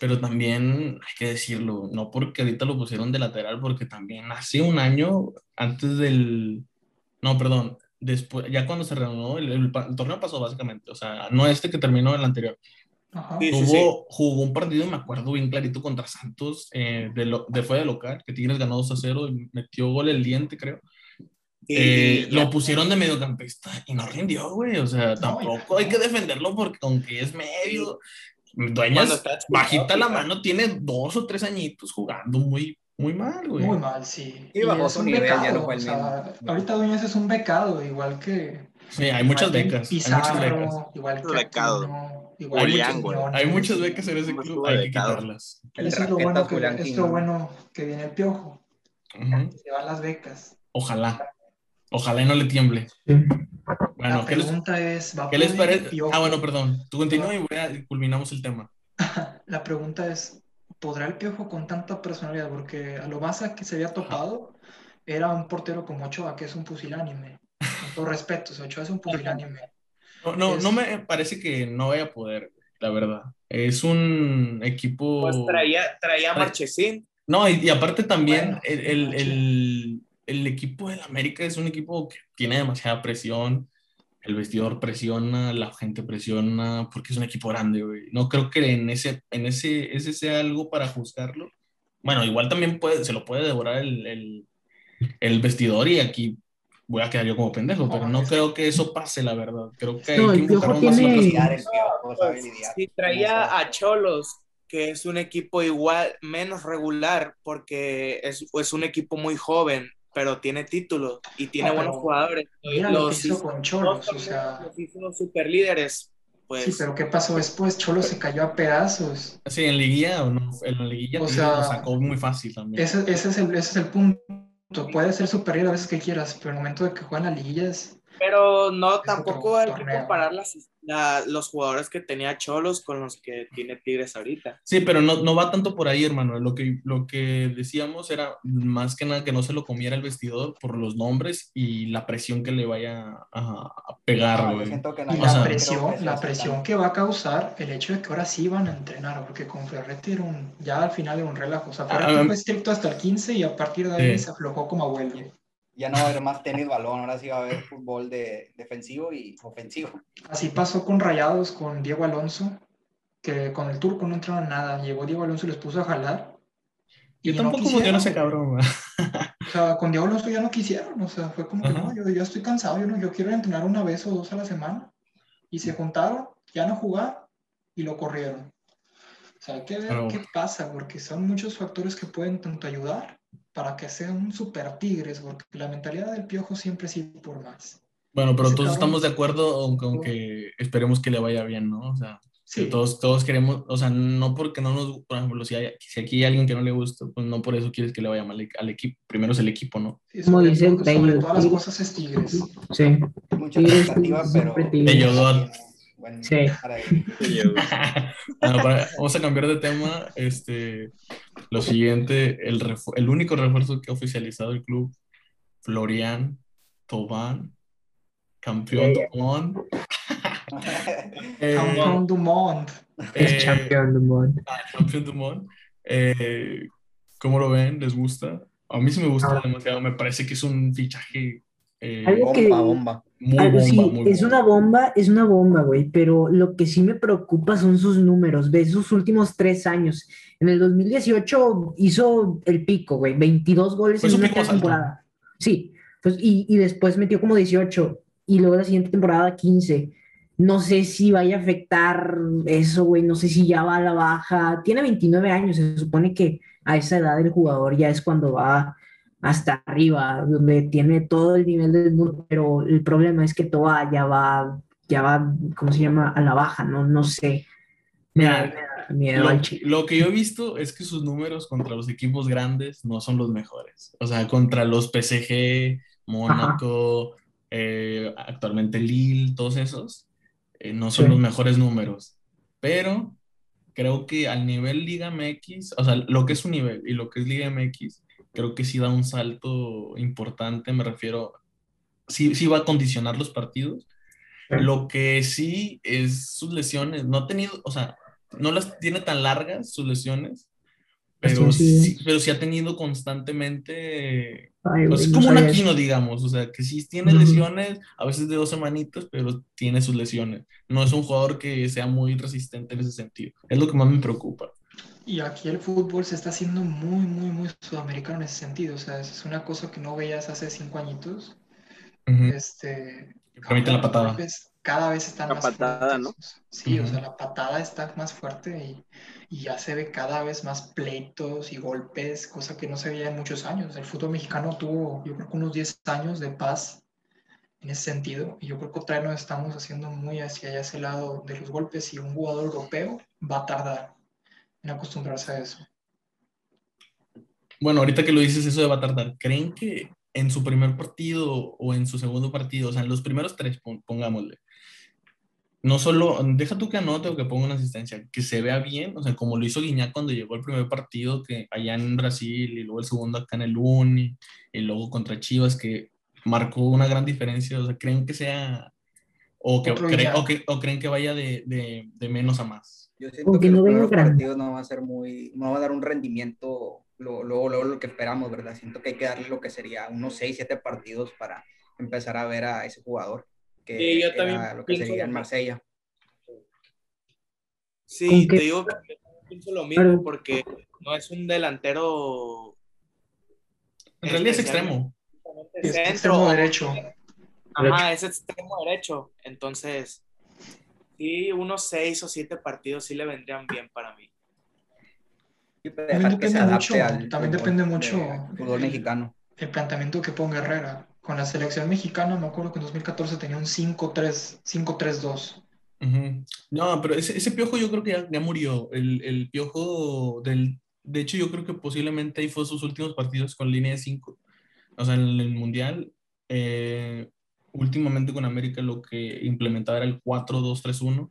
pero también hay que decirlo, no porque ahorita lo pusieron de lateral, porque también hace un año, antes del, no, perdón, después, ya cuando se reanudó, el, el el torneo pasó básicamente, o sea, no este que terminó el anterior, Ajá. Sí, jugó un partido, me acuerdo bien clarito, contra Santos, eh, de, lo, de fue de local, que Tigres ganó 2 a 0 y metió gol el diente, creo. Y Eh, ya- lo pusieron de mediocampista y no rindió, güey. O sea, No, tampoco y- hay que defenderlo porque aunque es medio, Dueñas, bajita la mano, tiene dos o tres añitos jugando muy, muy mal, güey. Muy mal, sí. Y bajó es su un nivel, ya becado, no fue el o sea, ahorita Dueñas es un becado, igual que Sí, hay muchas becas. Hay Pizarro, muchas becas. igual que Becado. Igual Hay Quiñones. Hay muchas becas en ese club, hay que quitarlas. El Eso es lo bueno que, Julián es lo Quiñones. bueno que viene el piojo. Ujú. Se van las becas. Ojalá. Ojalá y no le tiemble. Sí. Bueno, la ¿qué les, pregunta es, ¿va a qué les parece? Ah, bueno, perdón. Tú continúa y voy a, y culminamos el tema. La pregunta es, ¿podrá el piojo con tanta personalidad? Porque a lo más a que se había topado era un portero como Ochoa, que es un pusilánime. Con todo respeto, o sea, Ochoa es un pusilánime. No, no, Es- no me parece que no vaya a poder, la verdad. Es un equipo. Pues traía, traía Marchesín. No, y, y aparte también Bueno, el, el, el- el equipo del América es un equipo que tiene demasiada presión. El vestidor presiona, la gente presiona, porque es un equipo grande, güey. No creo que en ese, en ese, ese sea algo para juzgarlo. Bueno, igual también puede, se lo puede devorar el, el, el vestidor y aquí voy a quedar yo como pendejo, pero no creo que eso pase, la verdad. Creo que No, hay que Piojo más tiene- lidiar. Si traía a Cholos, que es un equipo igual, menos regular, porque es, es un equipo muy joven, pero tiene títulos y tiene pero buenos jugadores. Mira lo que Los hizo hizo- con Cholos, o sea, los hizo super líderes. Pues sí, pero ¿qué pasó después? Cholos se cayó a pedazos. Sí, en liguilla o no, en la liguilla O sea, lo sacó muy fácil también. Ese, ese es el, ese es el punto. Puede ser superior a veces que quieras, pero en el momento de que juegan las liguillas, Pero no, tampoco hay que comparar las, la- los jugadores que tenía Cholos con los que tiene Tigres ahorita. Sí, pero no, no va tanto por ahí, hermano. Lo que, lo que decíamos era más que nada que no se lo comiera el vestidor por los nombres y la presión que le vaya a, a pegar, No, siento que no la sea, presión, la presión que va a causar el hecho de que ahora sí van a entrenar, porque con Ferretti era un, ya al final era un relajo. O sea, Ah, Ferretti ah, fue estricto hasta el 15 y a partir de ahí Sí. se aflojó como abuelo. Ya no va a haber más tenis balón, ahora sí va a haber fútbol de defensivo y ofensivo. Así pasó con Rayados, con Diego Alonso, que con el turco no entraron nada. Llegó Diego Alonso y les puso a jalar. Yo no tampoco quisieron, funciona ese güey. cabrón. O sea, con Diego Alonso ya no quisieron, o sea, fue como que no, yo ya estoy cansado, yo, no, yo quiero entrenar una vez o dos a la semana. Y se juntaron, ya no jugar y lo corrieron. O sea, hay que ver Pero- qué pasa, porque son muchos factores que pueden tanto ayudar para que sea un super Tigres, porque la mentalidad del piojo siempre sí por más. Bueno, pero Ese todos cabrón- estamos de acuerdo, aunque, aunque esperemos que le vaya bien, ¿no? O sea, que Sí, todos, todos queremos, o sea, no porque no nos, por ejemplo, si, hay, si aquí hay alguien que no le gusta, pues no por eso quieres que le vaya mal al equipo. Primero es el equipo, ¿no? sí, Como sobre, dice el todo- sobre Taylor, todas las Tigres. cosas es Tigres. Sí, Mucha Tigres expectativa, pero. Tigres. Ayudó. Bueno, Sí. para. Bueno, para- vamos a cambiar de tema. Este, lo siguiente, el, el único refuerzo que ha oficializado el club, Florian Tobán, campeón Yeah. Tobán. Eh, Campeón du Monde. es eh, campeón del mundo. ah, campeón Tobán. Eh, ¿Cómo lo ven? ¿Les gusta? A mí sí me gusta Ah. demasiado. Me parece que es un fichaje eh, Algo que- Bomba, bomba. muy Algo bomba, sí, muy es bomba. una bomba, es una bomba, güey, pero lo que sí me preocupa son sus números, de sus últimos tres años. En el 2018 hizo el pico, güey, 22 goles Fue en una temporada. Sí, pues, y, y después metió como 18 y luego la siguiente temporada 15. No sé si vaya a afectar eso, güey, no sé si ya va a la baja. Tiene 29 años, se supone que a esa edad el jugador ya es cuando va hasta arriba, donde tiene todo el nivel del mundo, pero el problema es que Toa ya va, ya va, ¿cómo se llama? A la baja, no, no sé. Me da, me da miedo Lo, al Chile. lo que yo he visto es que sus números contra los equipos grandes no son los mejores. O sea, contra los PSG, Mónaco, eh, actualmente Lille, todos esos, eh, no son Sí. los mejores números. Pero creo que al nivel Liga MX, o sea, lo que es su nivel y lo que es Liga MX, creo que sí da un salto importante, me refiero, sí, sí va a condicionar los partidos. Sí. Lo que sí es sus lesiones, no ha tenido, o sea, no las tiene tan largas sus lesiones, pero Sí, sí. pero sí ha tenido constantemente, Ay, pues güey, es no como un Aquino, digamos, o sea, que sí tiene lesiones, a veces de dos semanitas, pero tiene sus lesiones. No es un jugador que sea muy resistente en ese sentido. Es lo que más me preocupa. Y aquí el fútbol se está haciendo muy, muy, muy sudamericano en ese sentido. O sea, es una cosa que no veías hace cinco añitos. Ujú. Este, Que permite la patada. golpes cada vez están La más patada, ¿no? fuertes. Sí, o sea, la patada está más fuerte y, y ya se ve cada vez más pleitos y golpes, cosa que no se veía en muchos años. El fútbol mexicano tuvo, yo creo que unos 10 años de paz en ese sentido. Y yo creo que otra vez nos estamos haciendo muy hacia ese lado de los golpes y un jugador europeo va a tardar en acostumbrarse a eso. Bueno, ahorita que lo dices, eso de va a tardar. ¿Creen que en su primer partido o en su segundo partido, o sea, en los primeros tres, pon- pongámosle, no solo, deja tú que anote o que ponga una asistencia, que se vea bien, o sea, como lo hizo Guiñac cuando llegó el primer partido, que allá en Brasil, y luego el segundo acá en el Uni, y luego contra Chivas, que marcó una gran diferencia, o sea, ¿creen que sea, o, que, cre- o, que- o creen que vaya de, de- de menos a más? Yo siento Aunque que no los partidos no va a ser muy, no va a dar un rendimiento lo- luego, luego lo que esperamos, ¿verdad? Siento que hay que darle lo que sería unos 6, 7 partidos para empezar a ver a ese jugador, que Sí, yo era también lo que sería lo en. Marsella. Sí, ¿Con te digo que pienso lo mismo porque no es un delantero En realidad es extremo. Es centro. extremo derecho. Ajá, es extremo derecho. Entonces, sí, unos seis o siete partidos sí le vendrían bien para mí. También dejar que se depende adapte mucho, al también fútbol depende de- mucho fútbol el- mexicano. el planteamiento que ponga Herrera. Con la selección mexicana, me acuerdo que en 2014 tenía un 5-3, 5-3-2. Ujú. No, pero ese, ese piojo yo creo que ya, ya murió. El, el piojo del. De hecho, yo creo que posiblemente ahí fue sus últimos partidos con línea de 5. O sea, en el Mundial. eh, últimamente con América lo que implementaba era el 4-2-3-1,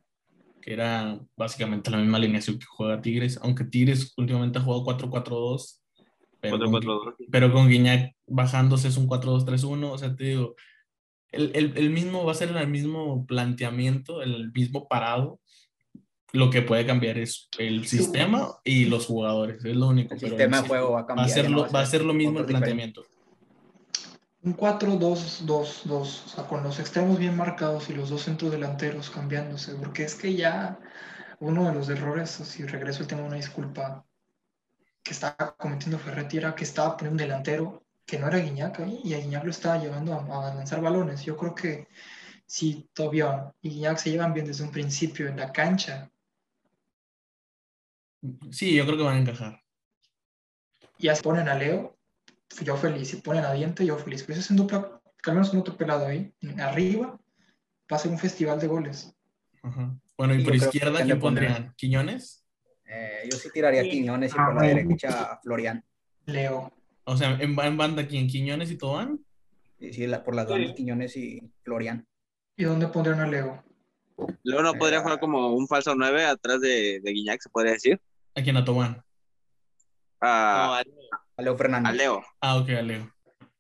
que era básicamente la misma alineación que juega Tigres. Aunque Tigres últimamente ha jugado 4-4-2. Pero, con, 4-4-2. pero con Guiñac bajándose es un 4-2-3-1. O sea, te digo, el, el, el mismo, va a ser el mismo planteamiento, el mismo parado. Lo que puede cambiar es el sistema y los jugadores, es lo único. El pero sistema de juego va a va a cambiar. ser no lo, va a ser lo mismo el diferente. Un 4-2-2-2, o sea, con los extremos bien marcados y los dos centros delanteros cambiándose, porque es que ya uno de los errores, si regreso el tema, una disculpa, que estaba cometiendo Ferretti era que estaba poniendo un delantero que no era Guiñac ahí, y a Guiñac lo estaba llevando a, a lanzar balones. Yo creo que si Tobión y Guiñac se llevan bien desde un principio en la cancha, Sí, yo creo que van a encajar. ya se ponen a Leo, yo feliz. Si ponen a Diente, yo feliz. Pero eso es un dupla, que al menos un otro pelado ahí, arriba, va a ser un festival de goles. Bueno, y Sí, por izquierda, ¿quién le pondrían? ¿Quiñones? Eh, yo sí tiraría a Sí. Quiñones y Ah, por la bueno. derecha a Florian. Leo. O sea, en, en banda, ¿quién? ¿Quiñones y Tobán? Y sí, la- por las Sí. bandas Quiñones y Florian. ¿Y dónde pondrían a Leo? Luego no podría Eh, jugar como un falso 9 atrás de, de Guiñac, se podría decir. ¿A quién? A Tobán. No, A, Leo Fernández. a Leo. Ah, ok, a Leo.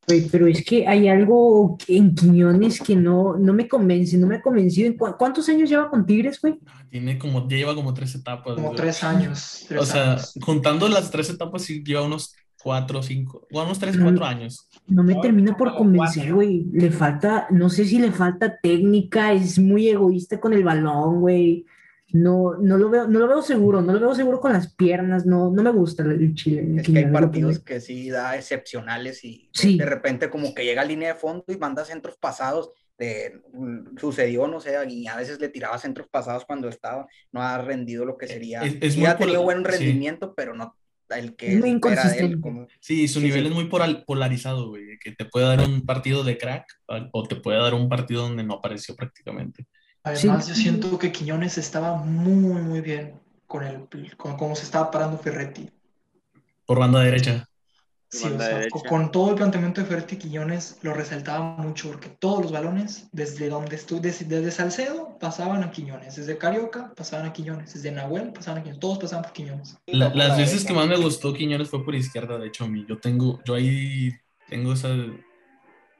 Güey, pero es que hay algo en Quiñones que no, no me convence, no me ha convencido. ¿En cu- ¿Cuántos años lleva con Tigres, güey? Ah, Tiene como, ya lleva como tres etapas. Como güey. tres años. Tres O sea, años. juntando las tres etapas, sí lleva unos 4, 5, bueno, unos 3, Mm. 4 años. No me No, termina por convencer, güey. Le falta, no sé si le falta técnica, es muy egoísta con el balón, güey. No, no lo veo, no lo veo seguro, no lo veo seguro con las piernas, no, no me gusta el Chile. Es que hay partidos que sí da excepcionales y de- Sí. de repente como que llega a línea de fondo y manda centros pasados. De, mm, sucedió, no sé, a Guiñá a veces le tiraba centros pasados cuando estaba, no ha rendido lo que sería. Es- es sí ha tenido por- buen sí. rendimiento, pero no el que Es muy él. inconsistente. como- Sí, su Sí, nivel sí. es muy polarizado, güey, que te puede dar un partido de crack o- o te puede dar un partido donde no apareció prácticamente. Además, Sí. yo siento que Quiñones estaba muy, muy bien con, el, con cómo se estaba parando Ferretti. Por banda derecha. Sí, Banda o sea, derecha. con, todo el planteamiento de Ferretti Quiñones lo resaltaba mucho porque todos los balones, desde donde estuve, desde, desde Salcedo, pasaban a Quiñones, desde Carioca pasaban a Quiñones, desde Nahuel pasaban a Quiñones, todos pasaban por Quiñones. La- por las la veces derecha. que más me gustó Quiñones fue por izquierda, de hecho, a mí. Yo tengo, yo ahí tengo esa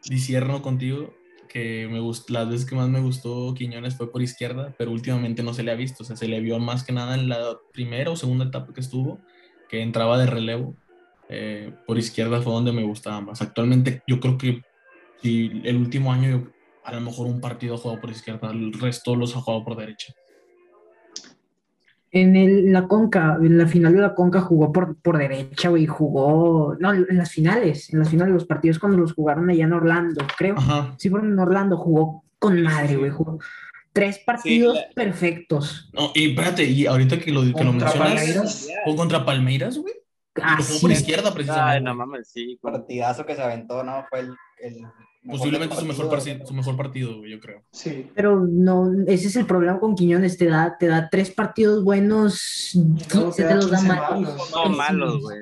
disierno contigo, que me gust- las veces que más me gustó Quiñones fue por izquierda, pero últimamente no se le ha visto, o sea, se le vio más que nada en la primera o segunda etapa que estuvo, que entraba de relevo. Eh, por izquierda fue donde me gustaba más. Actualmente yo creo que si el último año yo- a lo mejor un partido ha jugado por izquierda, el resto los ha jugado por derecha. En el- la Conca, en la final de la Conca jugó por, por derecha, güey, jugó, no, en las finales, en las finales de los partidos cuando los jugaron allá en Orlando, creo. Ajá. Sí, fueron en Orlando, jugó con madre, güey, jugó tres partidos la- perfectos. No, y espérate, y ahorita que lo, que lo mencionas, Palmeiras. o contra Palmeiras, güey. Ah, sí, por izquierda, precisamente. Ay, no mames, sí. Partidazo que se aventó, ¿no? Fue el. Posiblemente su mejor, partido. su mejor partido, yo creo. Sí. pero no, ese es el problema con Quiñones, te da, te da tres partidos buenos, luego se te te da los da 15 malos. No, malos, güey.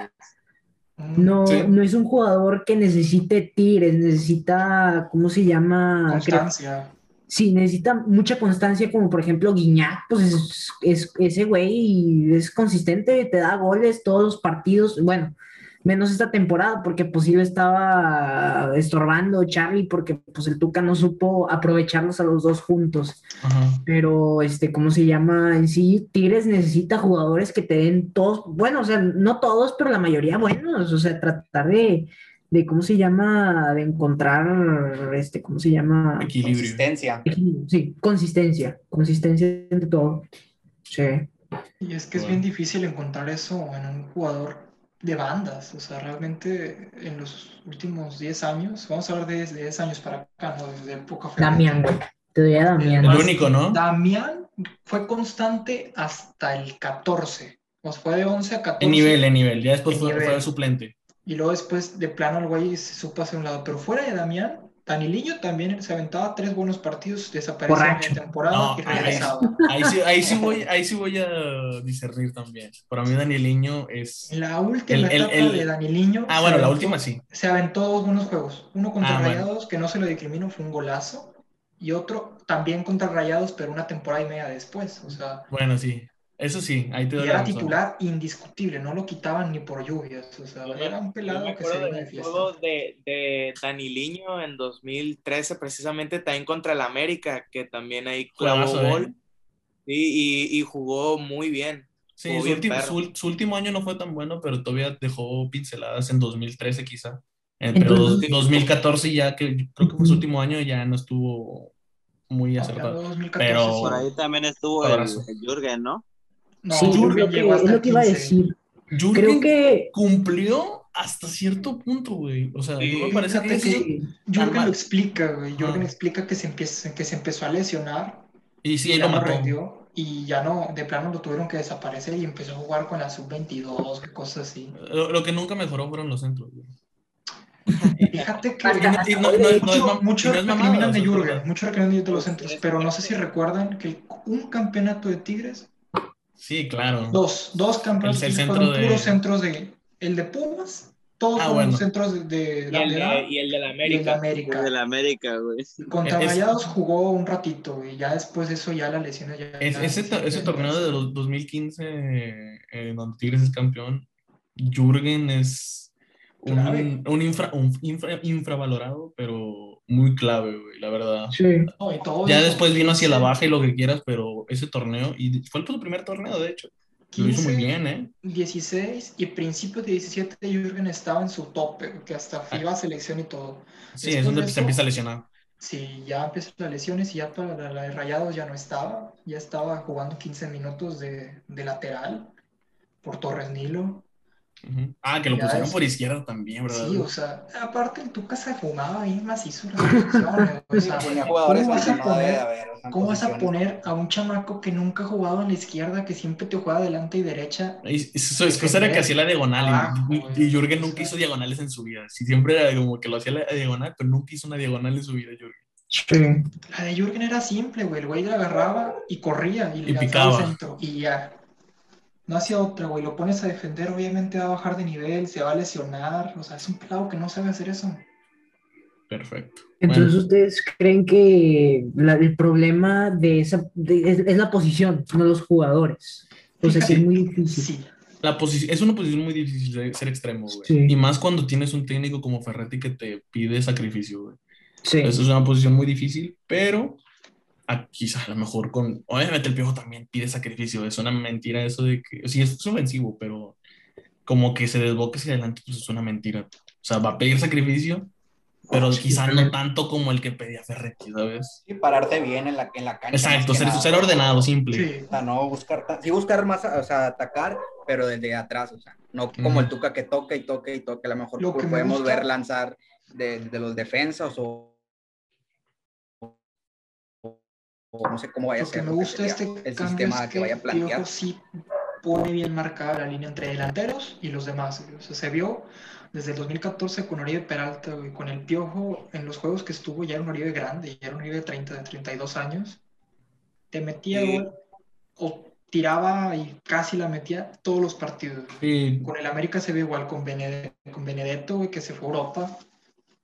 No, Sí. no es un jugador que necesite tires, necesita, ¿cómo se llama? Creo- Constancia. Sí, necesita mucha constancia, como por ejemplo Guiñac, pues es, es- ese güey es consistente, te da goles todos los partidos, bueno, menos esta temporada, porque pues sí lo estaba estorbando Charlie, porque pues el Tuca no supo aprovecharlos a los dos juntos. Ajá. Pero, este, ¿cómo se llama? En sí, Tigres necesita jugadores que te den todos, bueno, o sea, no todos, pero la mayoría buenos, o sea, tratar de, de ¿cómo se llama? De encontrar, este, ¿cómo se llama? Equilibrio. Consistencia. Equilibrio, Sí, consistencia, consistencia entre todo. Sí. Y es que es bien difícil encontrar eso en un jugador de bandas. O sea, realmente en los últimos 10 años, vamos a hablar de, de 10 años para acá, ¿no? Desde época. Damián, güey. Te doy a Damián. El Más- único, ¿no? Damián fue constante hasta el 14. O sea, fue de 11 a 14. En nivel, en nivel. Ya después fue, nivel. fue suplente. Y luego después, de plano, el güey se supo hacer un lado. Pero fuera de Damián, Daniliño también se aventaba tres buenos partidos, desaparecía Borracho. en temporada No, y ahí- regresaba. Ahí sí, ahí, sí voy, ahí sí voy a discernir también. Para mí, Danieliño es. La última El- el- etapa el- de Daniliño. Ah, bueno, la última sí. Se aventó dos buenos juegos. Uno contra Ah, bueno. Rayados, que no se lo discrimino, fue un golazo. Y otro también contra Rayados, pero una temporada y media después. O sea, Bueno, sí. Eso sí, ahí te y doy la era razón. titular indiscutible, no lo quitaban ni por lluvias. O sea, Yo era un pelado me que se de fiesta. juego de, de Daniliño en 2013, precisamente también contra el América, que también ahí clavó Juegazo, ¿eh? gol y, y, y jugó muy bien. Sí, Jugó su, bien último, su, su último año no fue tan bueno, pero todavía dejó pinceladas en 2013 quizá. Eh, pero Entonces- 2014 ya, que creo que fue su último año, ya no estuvo muy ya acertado. 2014 Pero- sí. Por ahí también estuvo el, el Jürgen, ¿no? No, sí, es Jürgen lo que, llegó es hasta lo que iba a 15. decir. Jürgen Creo que cumplió hasta cierto punto, güey. O sea, Sí, no me parece que que- Jürgen lo explica, güey. Jürgen explica que se, empieza, que se empezó a lesionar Y sí, y lo no mató. rendió. Y ya no, de plano lo tuvieron que desaparecer y empezó a jugar con la sub-22, que cosas así. Lo, lo que nunca mejoró fueron los centros. güey. Fíjate que mucho recriminan de Jürgen, mucho recriminan de los centros, pero no sé si recuerdan que un campeonato de Tigres, Sí, claro. dos, dos campeonatos centro fueron de- puros centros de, el de Pumas, todos Ah, fueron bueno. centros de, de, Y el de y el de la y el de América. América. De la América, güey. Contra Es- Rayados jugó un ratito y ya después de eso ya las lesiones ya... Es- ese, ese torneo de los 2015, eh, donde Tigres es campeón, Jürgen es un, un, infra- un infra- infravalorado, pero muy clave, güey, la verdad. sí. No, y todo Ya después vino hacia la baja y lo que quieras, pero ese torneo, y fue el primer torneo, de hecho. Lo hizo muy 15, bien, ¿eh? 16 y principios de 17 Jürgen estaba en su tope, que hasta iba a selección y todo. Sí, es donde de se empieza a lesionar. Sí, ya empezó las lesiones y ya para la de Rayados ya no estaba, ya estaba jugando 15 minutos de, de lateral por Torres Nilo. Ah, que lo Ya pusieron es- por izquierda también, ¿verdad? Sí, o sea, aparte en tu casa fumaba ahí macizo las o sea, jugadores ¿cómo vas a poner, haber, cómo vas a posiciones. poner a un chamaco que nunca ha jugado en la izquierda, que siempre te juega delante y derecha? Y- y Eso es cosa era que hacía la diagonal Abajo, y, y Jürgen O nunca sea. hizo diagonales en su vida. Sí, siempre era como que lo hacía la diagonal, pero nunca hizo una diagonal en su vida, Jürgen. Sí. La de Jürgen era simple, güey, el güey la agarraba y corría y Y le al picaba. centro y ya. No hacía otra, güey, lo pones a defender, obviamente va a bajar de nivel, se va a lesionar, o sea, es un pelado que no sabe hacer eso. Perfecto. Entonces, Bueno, ¿ustedes creen que la- el problema de esa de- es, es la posición, no los jugadores? O sea, es muy difícil. Sí, la es una posición muy difícil de ser extremo, güey. Sí. Y más cuando tienes un técnico como Ferretti que te pide sacrificio, güey. Sí. Eso es una posición muy difícil, pero a- quizás a lo mejor con... Obviamente el Piojo también pide sacrificio, es una mentira eso de que... Sí, es ofensivo, pero como que se desboque hacia adelante, pues es una mentira. O sea, va a pedir sacrificio, pero Sí, quizás no también. tanto como el que pedía Ferretti, ¿sabes? Sí, pararte bien en la, en la cancha. Exacto, ser, nada. ser ordenado, simple. sí. O sea, no buscar, sí buscar más, o sea, atacar, pero desde atrás, o sea, no como Ujú. el Tuca que toca y toca y toca, a lo mejor Lo que podemos gusta- ver lanzar de, de los defensas o, o no sé cómo vaya a Lo que ser. me lo que gusta de sería este el cambio sistema es que, que vaya a plantear. Piojo sí pone bien marcada la línea entre delanteros y los demás. O sea, se vio desde el 2014 con Oribe Peralta, güey, con el Piojo, en los juegos que estuvo ya era un Oribe grande, ya era un Oribe de 30, de 32 años. Te metía Sí. gol o tiraba y casi la metía todos los partidos. Sí, Con el América se ve igual, con, Benedetto, con Benedetto, que se fue a Europa.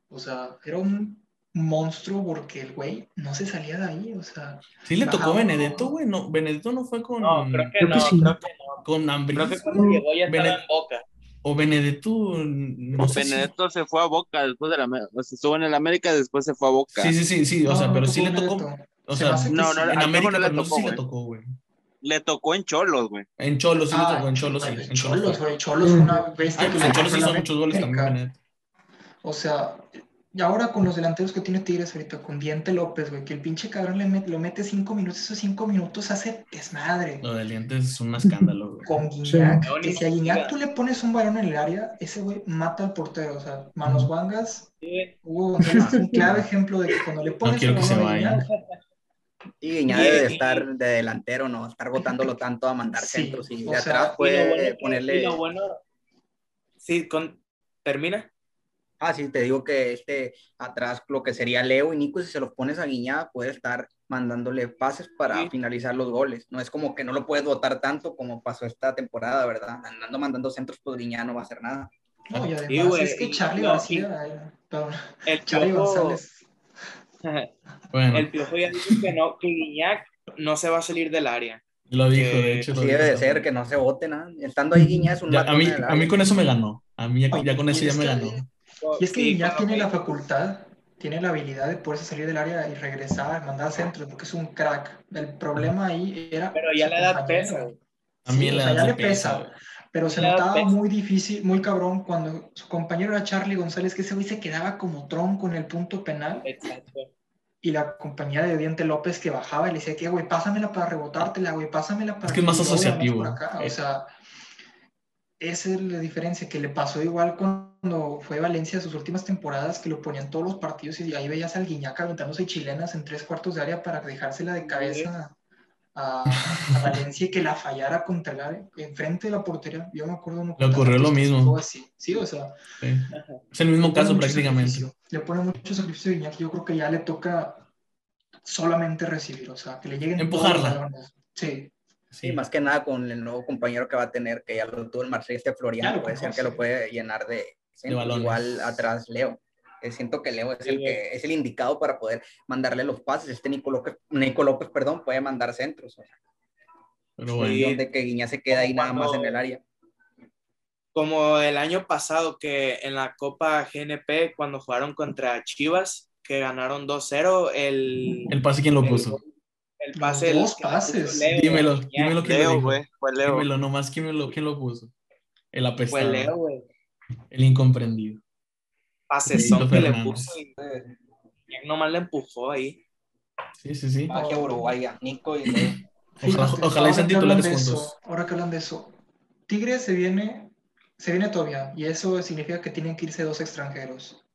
O sea, era un monstruo porque el güey no se salía de ahí, o sea, sí le tocó. Benedetto, güey. No, Benedetto no fue con, No, creo que Creo no, que sí. creo que no. con Ambriz, Creo que cuando güey. llegó ya estaba Bene- en Boca. O Benedetto, no sé si- Benedetto se fue a Boca después de la... O sea, estuvo en el América, después se fue a Boca. Sí, sí, sí, sí, o No, sea, no pero sí le tocó Benedetto. o sea, No, sí. no, en América, no le pero no sé tocó, si le tocó, güey. Le tocó en Cholos, güey. En Cholos, sí le Ah, tocó, en Cholos, sí, Cholos, en Cholos. Güey, Cholos una bestia pues en Cholos hizo muchos goles también. O sea, y ahora con los delanteros que tiene Tigres ahorita, con Diente López, güey, que el pinche cabrón le met- lo mete cinco minutos, esos cinco minutos hace desmadre. Lo del diente es un escándalo, güey. Con Guiñac, Sí. que si a Guiñac tú le pones un balón en el área, ese güey mata al portero. O sea, Manos Wangas, Sí, Hugo González es un claro ejemplo de que cuando le pones quiero el que se balón a vaya. Guiñac, Y Y- debe de estar de delantero, ¿no? Estar botándolo tanto a mandar Sí, centros y o de sea, atrás y lo puede bueno ponerle... y lo bueno, Sí, con... ¿termina? Ah, sí, te digo que este atrás lo que sería Leo y Nico, si se los pones a Guiñá, puede estar mandándole pases para Sí. finalizar los goles. No es como que no lo puedes votar tanto como pasó esta temporada, ¿verdad? Andando mandando centros, pues Guiñá no va a hacer nada. No, y Sí, además güey, es que y- Charlie no, García, perdón, el Charlie Piojo, González. Bueno, el Piojo ya dijo que no, que Guiñac No se va a salir del área. lo dijo, que- de hecho. lo dijo debe de ser, que no se vote nada. Estando ahí Guiñá es un Ya, a, mí, a mí con eso me ganó. A mí ya, ya con eso y ya me ganó. Y es que Sí, Guiñac tiene la facultad, tiene la habilidad de poderse salir del área y regresar, mandar centros, porque es un crack. El problema ahí era. Pero ya la edad pesa, güey. También Sí, le o sea, ya le pesa. güey. Pero se notaba pesa. muy difícil, muy cabrón, cuando su compañero era Charlie González, que ese güey se quedaba como tronco en el punto penal, Exacto. y la compañía de Diente López que bajaba y le decía que, güey, pásamela para rebotártela, güey, pásamela para Es que es más asociativo. acá". O sea, esa es la diferencia que le pasó igual cuando fue Valencia sus últimas temporadas, que lo ponían todos los partidos y ahí veías al Guiñac aventándose chilenas en tres cuartos de área para dejársela de cabeza a, a Valencia y que la fallara contra el área, enfrente de la portería. Yo me acuerdo uno Le ocurrió lo mismo. así. Sí, o sea, Sí. Es el mismo caso prácticamente. sacrificio, Le pone mucho sacrificio a Guiñac. Yo creo que ya le toca solamente recibir, o sea, que le lleguen todos los Empujarla. Sí, Sí, más que nada con el nuevo compañero que va a tener, que ya lo tuvo el Marsella, este Florian, Ya lo puede ser que lo puede llenar de, centros. balones. igual atrás Leo. Eh, Siento que Leo es el que es el indicado para poder mandarle los pases. Este Nico López, Nico López, perdón, puede mandar centros. O sea, Pero ahí bueno. donde que Guiñá se queda ahí nada más en el área. Como el año pasado que en la Copa GNP, cuando jugaron contra Chivas, que ganaron 2-0, el, El pase, ¿quién lo El puso? El Los pase dos que le pases. Leo, Dímelo, dímelo quién lo Leo, dijo. güey. Fue Leo. Dímelo nomás quién lo, quién lo puso. El Fue apestado. Leo, güey. El incomprendido. Pasezón que le puso y Guiñac nomás le empujó ahí. Sí, sí, sí. Magia uruguaya, Nico y Leo. Ojalá, ojalá sean ahora que hablan titulares de juntos. eso, ahora que hablan de eso, Tigres se viene, se viene todavía, y eso significa que tienen que irse dos extranjeros.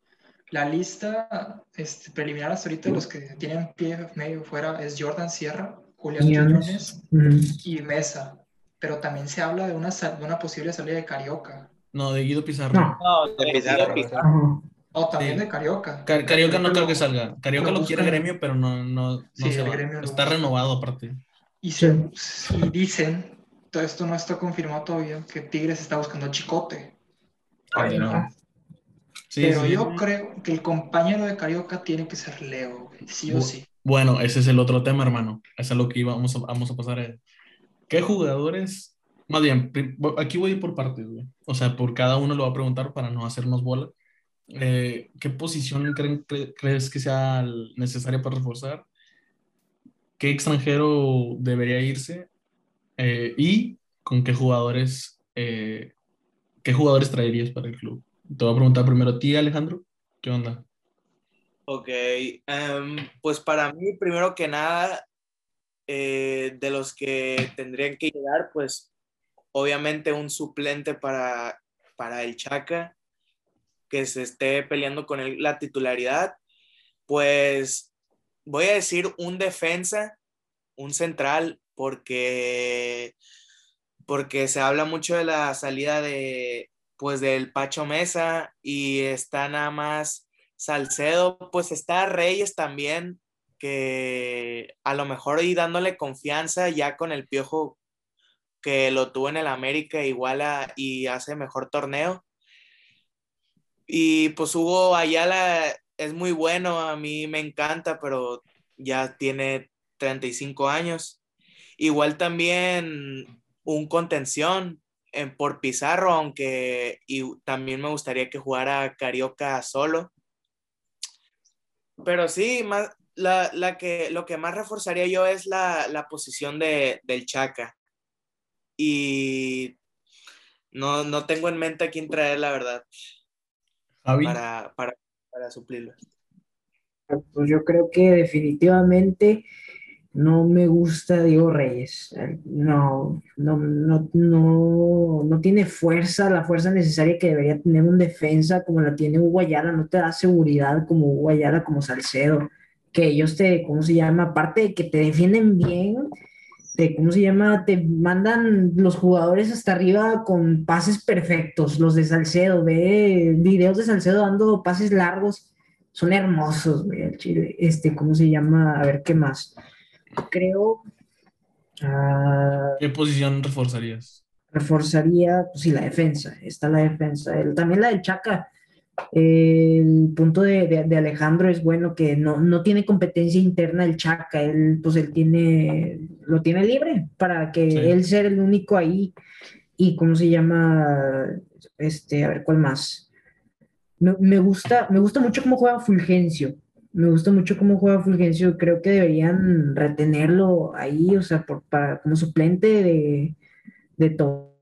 La lista este, preliminar hasta ahorita de los que tienen pie medio fuera es Jordan Sierra, Julián Quiñones. Quiñones Ujú. y Mesa. Pero también se habla de una, sal- de una posible salida de Carioca. No, de Guido Pizarro. No. No, De Pizarro. Pizarro. O también Sí. de Carioca. Ca- Carioca no creo que salga. Carioca lo lo quiere gremio, pero no, no, no Sí, se el va. gremio lo Está renovado aparte. Y, se, y dicen, todo esto no está confirmado todavía, que Tigres está buscando a Chicote. Calderón. Sí, Pero sí. yo creo que el compañero de Carioca tiene que ser Leo, güey, sí o Bu- sí. Bueno, ese es el otro tema, hermano. Es a lo que íbamos a, vamos a pasar. a- ¿Qué jugadores? Más bien, aquí voy a ir por partes, güey. O sea, por cada uno lo voy a preguntar para no hacernos bola. Eh, ¿qué posición creen- cre- crees que sea necesaria para reforzar? ¿Qué extranjero debería irse? Eh, ¿y con qué jugadores, eh, qué jugadores traerías para el club? Te voy a preguntar primero a ti, Alejandro. ¿Qué onda? Ok, em, pues para mí, primero que nada, eh, de los que tendrían que llegar, pues obviamente un suplente para, para el Chaca, que se esté peleando con él la titularidad, pues voy a decir un defensa, un central, porque, porque se habla mucho de la salida de, pues del Pacho Mesa y está nada más Salcedo, pues está Reyes también, que a lo mejor y dándole confianza ya con el piojo que lo tuvo en el América iguala y hace mejor torneo. Y pues Hugo Ayala es muy bueno, a mí me encanta, pero ya tiene 35 años. Igual también un contención en, por Pizarro, aunque y también me gustaría que jugara Carioca solo. Pero sí, más, la, la que, lo que más reforzaría yo es la, la posición de, del Chaca. Y no, no tengo en mente a quién traer, la verdad, Javi. para, para, para suplirlo. Pues yo creo que definitivamente no me gusta Diego Reyes. No, no, no, no, no tiene fuerza, la fuerza necesaria que debería tener un defensa como la tiene Hugo Ayala, no te da seguridad como Hugo Ayala, como Salcedo, que ellos te, ¿cómo se llama? Aparte de que te defienden bien, te, ¿cómo se llama? Te mandan los jugadores hasta arriba con pases perfectos, los de Salcedo, ve videos de Salcedo dando pases largos son hermosos, el Chile. Este, ¿cómo se llama? A ver, ¿qué más? Creo. ah, ¿Qué posición reforzarías? reforzaría, pues sí, la defensa. Está la defensa. El- también la del Chaca. El punto de, de- de Alejandro es bueno que no, no tiene competencia interna el Chaca. Él, pues él tiene, lo tiene libre para que Sí. él sea el único ahí. Y cómo se llama, este, a ver, ¿cuál más? Me, me gusta, me gusta mucho cómo juega Fulgencio. Me gusta mucho cómo juega Fulgencio. Creo que deberían retenerlo ahí, o sea, por, para, como suplente de, de todo.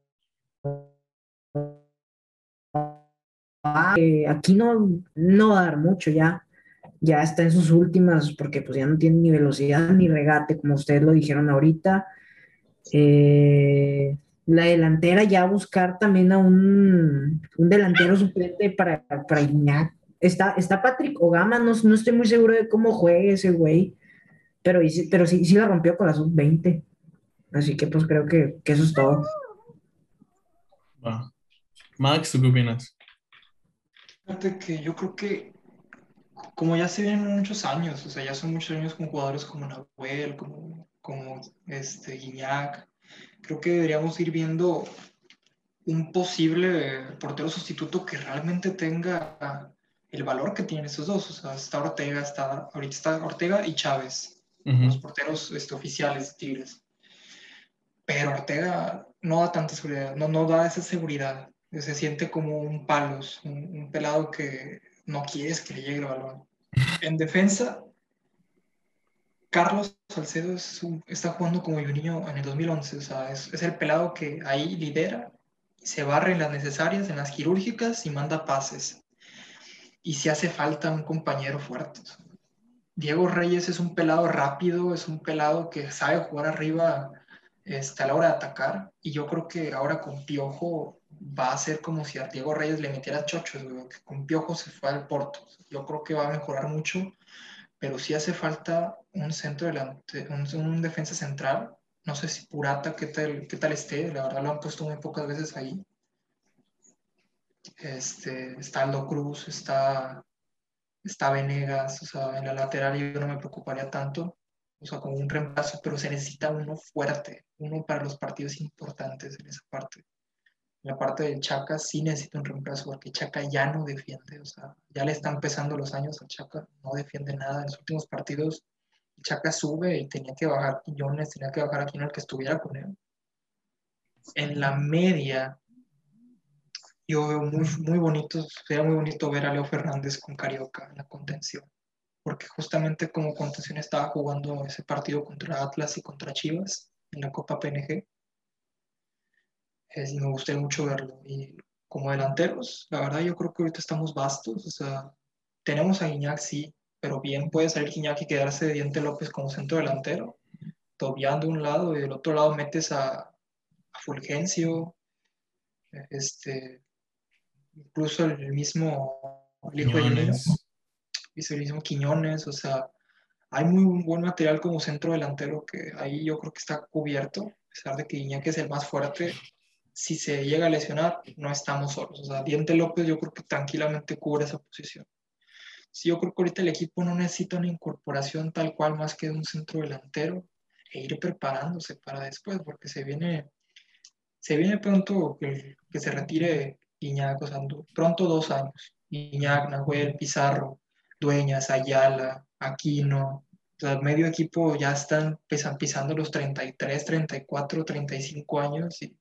Eh, aquí no, no va a dar mucho ya. Ya está en sus últimas, porque pues ya no tiene ni velocidad ni regate, como ustedes lo dijeron ahorita. Eh, la delantera ya buscar también a un, un delantero suplente para, para Guiñac. Está, está Patrick Ogama, no, no estoy muy seguro de cómo juegue ese güey, pero, pero sí, sí la rompió con la sub-20. Así que pues creo que, que eso es todo. Max, ¿tú qué opinas? Fíjate que yo creo que como ya se vienen muchos años, o sea, ya son muchos años con jugadores como Nahuel, como, como este, Guiñac, creo que deberíamos ir viendo un posible portero sustituto que realmente tenga el valor que tienen esos dos. O sea, está Ortega, está, ahorita está Ortega y Chávez, los porteros este, oficiales de Tigres. Pero Ortega no da tanta seguridad, no, no da esa seguridad. Se siente como un palos, un, un pelado que no quieres que le llegue el balón. En defensa, Carlos Salcedo es un- está jugando como Juninho en el 2011, o sea, es, es el pelado que ahí lidera, se barre en las necesarias, en las quirúrgicas y manda pases. Y si hace falta un compañero fuerte. Diego Reyes es un pelado rápido, es un pelado que sabe jugar arriba este, a la hora de atacar. Y yo creo que ahora con Piojo va a ser como si a Diego Reyes le metiera chochos, que con Piojo se fue al Porto. Yo creo que va a mejorar mucho, pero sí hace falta un centro delante, un, un defensa central. No sé si Purata, qué tal, qué tal esté, la verdad lo han puesto muy pocas veces ahí. Está Aldo Cruz, está está Venegas, o sea, en la lateral yo no me preocuparía tanto, o sea, como un reemplazo, pero se necesita uno fuerte, uno para los partidos importantes en esa parte. En la parte del Chaca sí necesita un reemplazo, porque Chaca ya no defiende, o sea, ya le están pesando los años a Chaca, no defiende nada. En los últimos partidos, Chaca sube y tenía que bajar Quiñones, tenía que bajar a quien el que estuviera con él. En la media, yo veo muy, muy bonito, sería muy bonito ver a Leo Fernández con Carioca en la contención, porque justamente como contención estaba jugando ese partido contra Atlas y contra Chivas en la Copa PNG, es, me gustaría mucho verlo. Y como delanteros, la verdad yo creo que ahorita estamos vastos, o sea, tenemos a Guiñac, sí, pero bien puede salir Guiñac y quedarse de Diente López como centro delantero, Tobián de un lado y del otro lado metes a, a Fulgencio, este, incluso el mismo el hijo de Quiñones. y el mismo Quiñones, o sea, hay muy buen material como centro delantero que ahí yo creo que está cubierto, a pesar de que Iñaki es el más fuerte, si se llega a lesionar, no estamos solos, o sea, Diente López yo creo que tranquilamente cubre esa posición. Sí, yo creo que ahorita el equipo no necesita una incorporación tal cual más que de un centro delantero e ir preparándose para después, porque se viene, se viene pronto que, que se retire Iñak, o sea, pronto dos años. Iñak, Nahuel, Pizarro, Dueñas, Ayala, Aquino, o sea, medio equipo ya están pesan, pisando los 33, 34, 35 años y,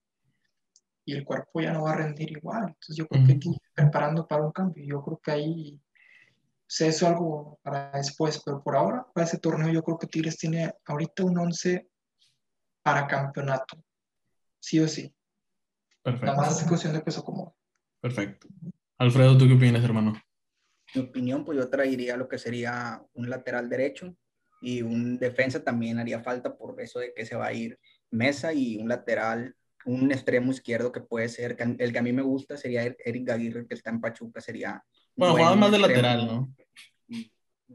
y, el cuerpo ya no va a rendir igual. Entonces yo creo que hay que ir preparando para un cambio. Yo creo que ahí sé eso algo para después, pero por ahora, para ese torneo, yo creo que Tigres tiene ahorita un 11 para campeonato, sí o sí. Perfecto. Nada más es cuestión de que se acomode. Perfecto. Alfredo, ¿tú qué opinas, hermano? Mi opinión, pues yo traería lo que sería un lateral derecho y un defensa también haría falta por eso de que se va a ir Mesa y un lateral, un extremo izquierdo que puede ser, el que a mí me gusta sería Eric Aguirre, que está en Pachuca, sería... Bueno, juega más de lateral, ¿no?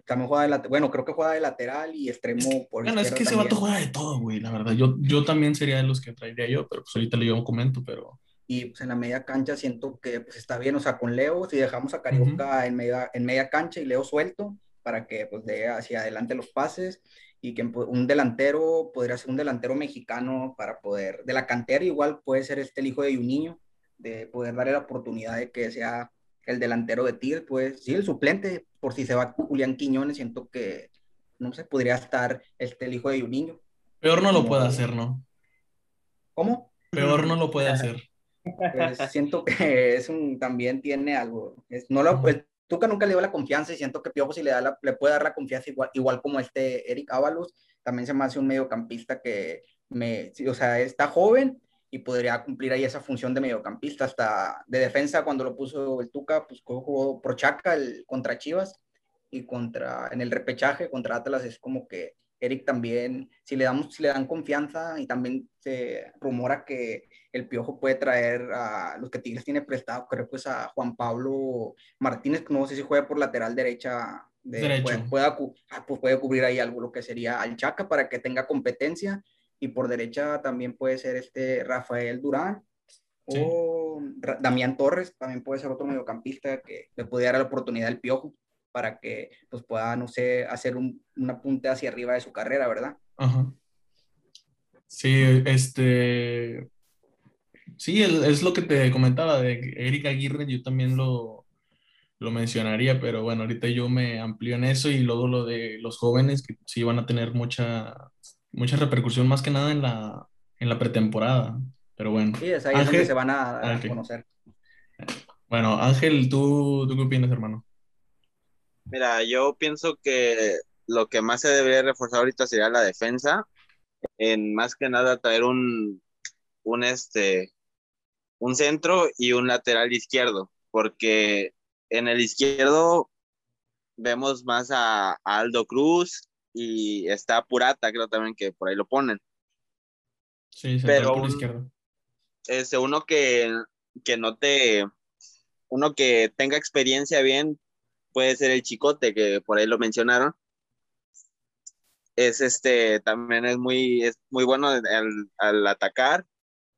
También juega de lateral, bueno, creo que juega de lateral y extremo por Bueno, es que ese también. vato juega de todo, güey, la verdad. Yo, yo también sería de los que traería yo, pero pues ahorita le yo comento, pero... Y pues en la media cancha siento que pues está bien, o sea, con Leo, si dejamos a Carioca uh -huh. en, media, en media cancha y Leo suelto, para que pues dé hacia adelante los pases, y que un delantero podría ser un delantero mexicano para poder, de la cantera igual puede ser este el hijo de un niño, de poder darle la oportunidad de que sea el delantero de Tigres, pues sí, el suplente, por si se va Julián Quiñones, siento que, no sé, podría estar este, el hijo de un niño. Peor no lo puede hacer, ¿no? ¿Cómo? Peor no lo puede hacer. Pues siento que es un, también tiene algo. Es, no lo, el Tuca nunca le dio la confianza y siento que Piojo si le, da le puede dar la confianza igual, igual como este Eric Ábalos, también se me hace un mediocampista que me, o sea, está joven y podría cumplir ahí esa función de mediocampista, hasta de defensa cuando lo puso el Tuca, pues jugó por Chaca el, contra Chivas y contra, en el repechaje contra Atlas es como que Eric también, si le, damos, si le dan confianza y también se rumora que el Piojo puede traer a los que Tigres tiene prestado, creo pues a Juan Pablo Martínez, no sé si juega por lateral derecha, de, Derecho. Puede, pueda, pues puede cubrir ahí algo, lo que sería al Chaca para que tenga competencia y por derecha también puede ser este Rafael Durán sí. o Damián Torres, también puede ser otro mediocampista que le puede dar la oportunidad al Piojo para que pues pueda, no sé, hacer un, una punta hacia arriba de su carrera, ¿verdad? Ajá. Sí, este... Sí, es lo que te comentaba de Eric Aguirre, yo también lo, lo mencionaría, pero bueno, ahorita yo me amplío en eso y luego lo de los jóvenes que sí van a tener mucha, mucha repercusión más que nada en la, en la pretemporada, pero bueno. Sí, es ahí Ángel, donde se van a, a okay. conocer. Bueno, Ángel, ¿tú, ¿tú qué opinas, hermano? Mira, yo pienso que lo que más se debería reforzar ahorita sería la defensa, en más que nada traer un, un, este, un centro y un lateral izquierdo, porque en el izquierdo vemos más a, a Aldo Cruz y está Purata, creo también que por ahí lo ponen. Sí, Pero por un- izquierda. Este, uno que, que no te, uno que tenga experiencia bien, puede ser el Chicote, que por ahí lo mencionaron. Es este, también es muy, es muy bueno al, al atacar.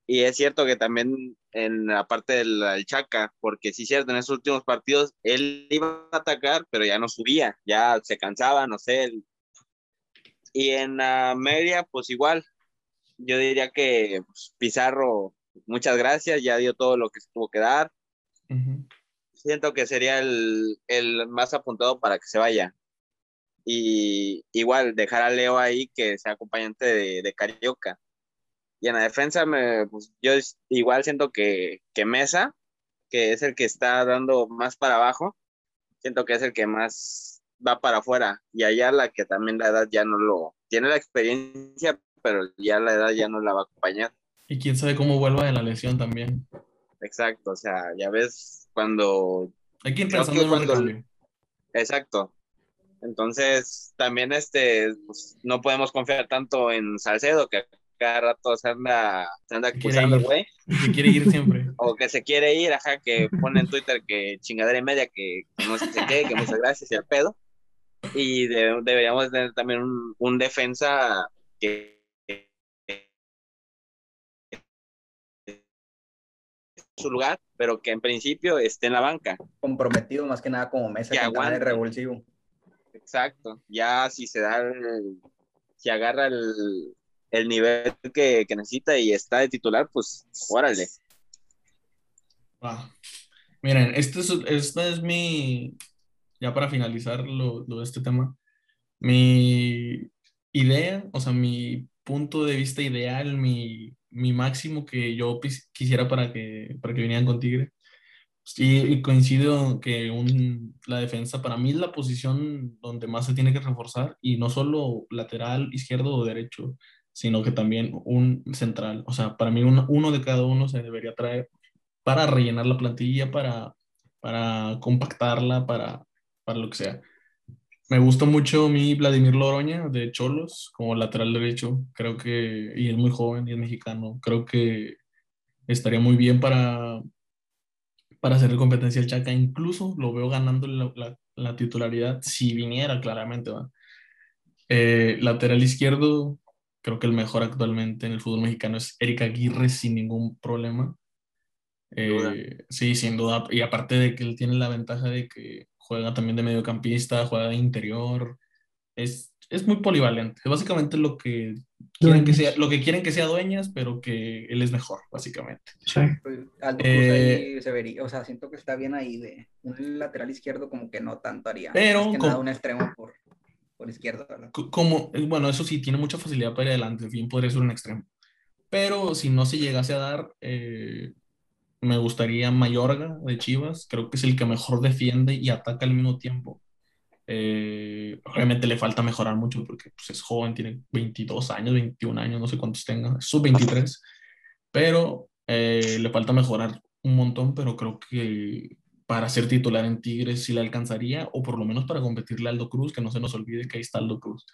Y es cierto que también en la parte del del Chaca, porque sí es cierto, en esos últimos partidos él iba a atacar, pero ya no subía, ya se cansaba, no sé. el- Y en la media, pues igual, yo diría que pues, Pizarro, muchas gracias, ya dio todo lo que se tuvo que dar. Ujú. Siento que sería el, el más apuntado para que se vaya. Y igual dejar a Leo ahí que sea acompañante de, de Carioca. Y en la defensa, me, pues, yo igual siento que, que Mesa, que es el que está dando más para abajo, siento que es el que más va para afuera. Y Ayala, que también la edad ya no lo... Tiene la experiencia, pero ya la edad ya no la va a acompañar. Y quién sabe cómo vuelva de la lesión también. Exacto, o sea, ya ves cuando Hay que ir pensando en cuando-. Exacto. Entonces, también este, pues, no podemos confiar tanto en Salcedo, que cada rato se anda, se anda acusando, güey, Que quiere ir siempre. o que se quiere ir, ajá, que pone en Twitter que chingadera y media, que no sé qué, que muchas gracias y el pedo. Y de- deberíamos tener también un, un defensa que, su lugar, pero que en principio esté en la banca. Comprometido más que nada como mesa Que aguante. revulsivo. Exacto. Ya si se da el, si agarra el, el nivel que, que necesita y está de titular, pues órale. Va. Miren, este es, esta es mi, ya para finalizar lo, lo de este tema, mi idea, o sea, mi punto de vista ideal, mi, mi máximo que yo quisiera para que, para que vinieran con Tigre. Y, y coincido que un, la defensa para mí es la posición donde más se tiene que reforzar y no solo lateral, izquierdo o derecho, sino que también un central. O sea, para mí uno, de cada uno se debería traer para rellenar la plantilla, para, compactarla, para, para lo que sea. Me gusta mucho mi Vladimir Loroña de Cholos como lateral derecho. Creo que, y es muy joven y es mexicano. Creo que estaría muy bien para, para hacerle competencia al Chaca. Incluso lo veo ganando la, la- la titularidad si viniera claramente. Eh, lateral izquierdo, creo que el mejor actualmente en el fútbol mexicano es Erika Aguirre sin ningún problema. Eh, sí, sin duda. Y aparte de que él tiene la ventaja de que juega también de mediocampista, juega de interior. Es, es muy polivalente. Es básicamente lo que quieren que sea, Dueñas. lo que quieren que sea Dueñas, pero que él es mejor, básicamente. Sí. Pues, Cruz Eh, ahí se vería, o sea, siento que está bien ahí de un lateral izquierdo como que no tanto haría. Pero más que con- nada un extremo por, por izquierda, ¿verdad? Co- Como, eh, bueno, eso sí, tiene mucha facilidad para ir adelante, bien podría ser un extremo. Pero si no se llegase a dar, eh, me gustaría Mayorga de Chivas, creo que es el que mejor defiende y ataca al mismo tiempo. Eh, obviamente le falta mejorar mucho porque pues, es joven, tiene 22 años, 21 años, no sé cuántos tenga, sub 23, pero eh, le falta mejorar un montón, pero creo que para ser titular en Tigres sí le alcanzaría, o por lo menos para competirle a Aldo Cruz, que no se nos olvide que ahí está Aldo Cruz.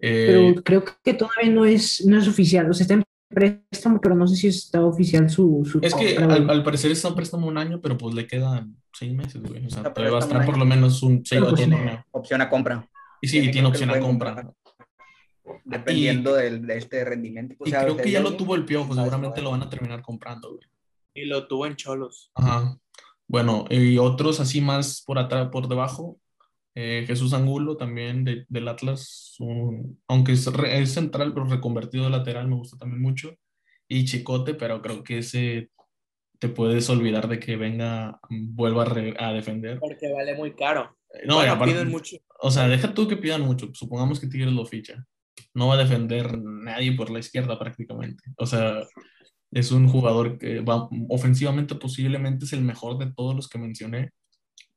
Eh, Pero creo que todavía no es, no es oficial. O sea, está en préstamo, pero no sé si está oficial su, su es que al, al parecer está en préstamo un año, pero pues le quedan seis meses, güey. O sea, Está todavía va a estar por año. lo menos un seis pues sí. torneos. Opción a compra, Y sí, Tiene tiene opción a compra. comprar. dependiendo del, de este rendimiento. O Y creo que ya lo tuvo el piojo, seguramente lo van a terminar comprando, güey. Y lo tuvo en Cholos. Ajá. Bueno, y otros así más por atrás, por debajo. eh, Jesús Angulo también de- del Atlas, un- aunque es, re- es central, pero reconvertido de lateral, me gusta también mucho. Y Chicote, pero creo que ese te puedes olvidar de que venga, vuelva a, re- a defender. Porque vale muy caro. Eh, No, bueno, aparte- piden mucho. O sea, deja tú que pidan mucho. Supongamos que Tigres lo ficha. No va a defender nadie por la izquierda prácticamente. O sea, es un jugador que va ofensivamente posiblemente es el mejor de todos los que mencioné,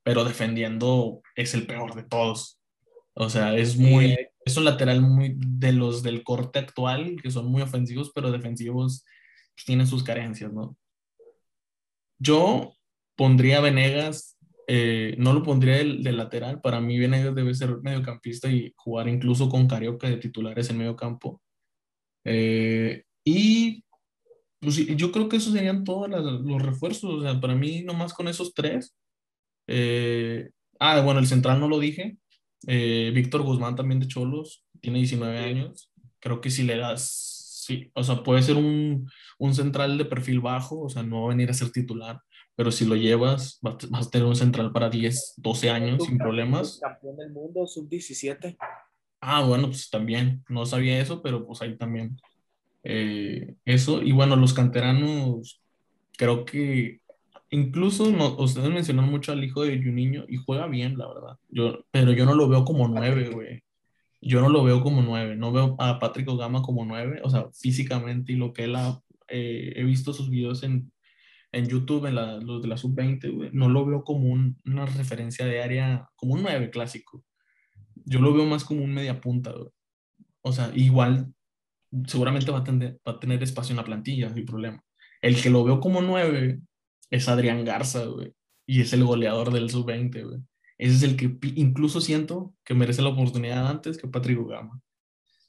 pero defendiendo es el peor de todos. O sea, es muy, Eh, es un lateral muy de los del corte actual, que son muy ofensivos, pero defensivos pues, tienen sus carencias, ¿no? Yo pondría a Venegas, eh, no lo pondría del, del lateral, para mí Venegas debe ser mediocampista y jugar incluso con Carioca de titulares en medio campo. Eh, y pues, yo creo que esos serían todos los refuerzos, o sea, para mí nomás con esos tres. Eh, ah, bueno, el central no lo dije. Eh, Víctor Guzmán también de Cholos, tiene 19 Sí. años. Creo que si le das, sí, o sea, puede ser un, un central de perfil bajo, o sea, no va a venir a ser titular, pero si lo llevas, va- vas a tener un central para 10, 12 años sin problemas. Campeón del mundo, sub-17. Ah, bueno, pues también, no sabía eso, pero pues ahí también. Eh, eso, y bueno, los canteranos, creo que incluso no, ustedes mencionan mucho al hijo de Juninho y juega bien, la verdad. Yo, pero yo no lo veo como nueve, güey. Yo no lo veo como nueve, no veo a Patrick Ogama como nueve, o sea, físicamente y lo que él ha, eh, he visto sus videos en, en YouTube, en la- los de la sub-20, güey, no lo veo como un- una referencia de área, como un nueve clásico. Yo lo veo más como un media punta, güey. O sea, igual seguramente va a, tener, va a tener espacio en la plantilla, sin problema. El que lo veo como nueve es Adrián Garza, güey. Y es el goleador del sub-20, güey. Ese es el que incluso siento que merece la oportunidad antes que Patrick Gama.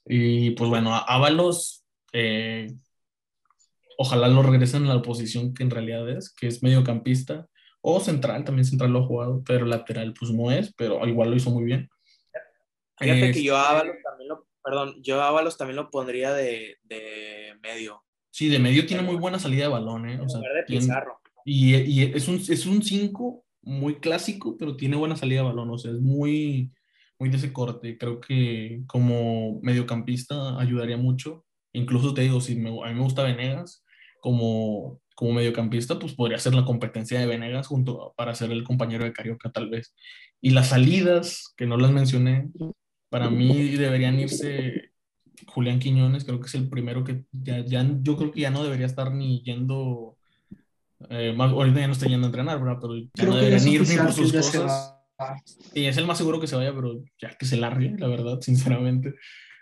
Y pues bueno, Ábalos, eh, ojalá lo regresen a la posición que en realidad es, que es mediocampista o central, también central lo ha jugado, pero lateral pues no es, pero igual lo hizo muy bien. Fíjate Eh, que yo a Ábalos también lo, perdón, yo a Ábalos también lo pondría de, de medio. Sí, de medio tiene muy buena salida de balón, ¿eh? O En sea, lugar de tiene- Pizarro. y, y es un es un 5 muy clásico, pero tiene buena salida de balón, o sea, es muy, muy de ese corte. Creo que como mediocampista ayudaría mucho. Incluso te digo, si me- a mí me gusta Venegas, como, como mediocampista, pues podría ser la competencia de Venegas junto para ser el compañero de Carioca, tal vez. Y las salidas, que no las mencioné, para mí deberían irse Julián Quiñones, creo que es el primero que ya, ya yo creo que ya no debería estar ni yendo, eh, más- ahorita ya no está yendo a entrenar, ¿verdad? Pero ya Creo no deberían ir ni por sus cosas. Y es el más seguro que se vaya, pero ya que se largue, la verdad, sinceramente.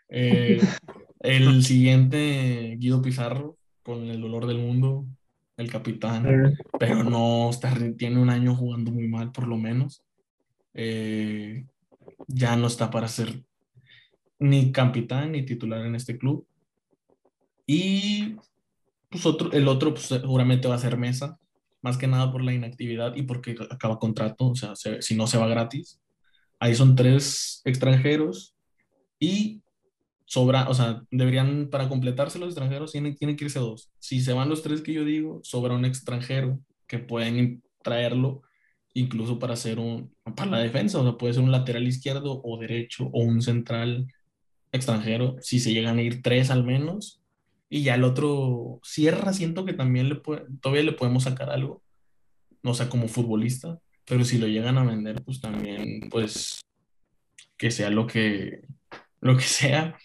Eh, el siguiente, Guido Pizarro, con el dolor del mundo, el capitán, pero no está, tiene un año jugando muy mal, por lo menos. Eh, ya no está para ser ni capitán ni titular en este club. Y pues otro, el otro pues, seguramente va a ser Mesa, más que nada por la inactividad y porque acaba contrato, o sea, se- si no se va gratis. Ahí son tres extranjeros y sobra, o sea, deberían, para completarse los extranjeros, tienen, tienen que irse dos. Si se van los tres que yo digo, sobra un extranjero que pueden traerlo incluso para hacer un, para la defensa, o sea, puede ser un lateral izquierdo o derecho o un central extranjero, si se llegan a ir tres al menos, y ya el otro Sierra, siento que también le puede, todavía le podemos sacar algo, no sé, como futbolista, pero si lo llegan a vender, pues también, pues, que sea lo que, lo que sea,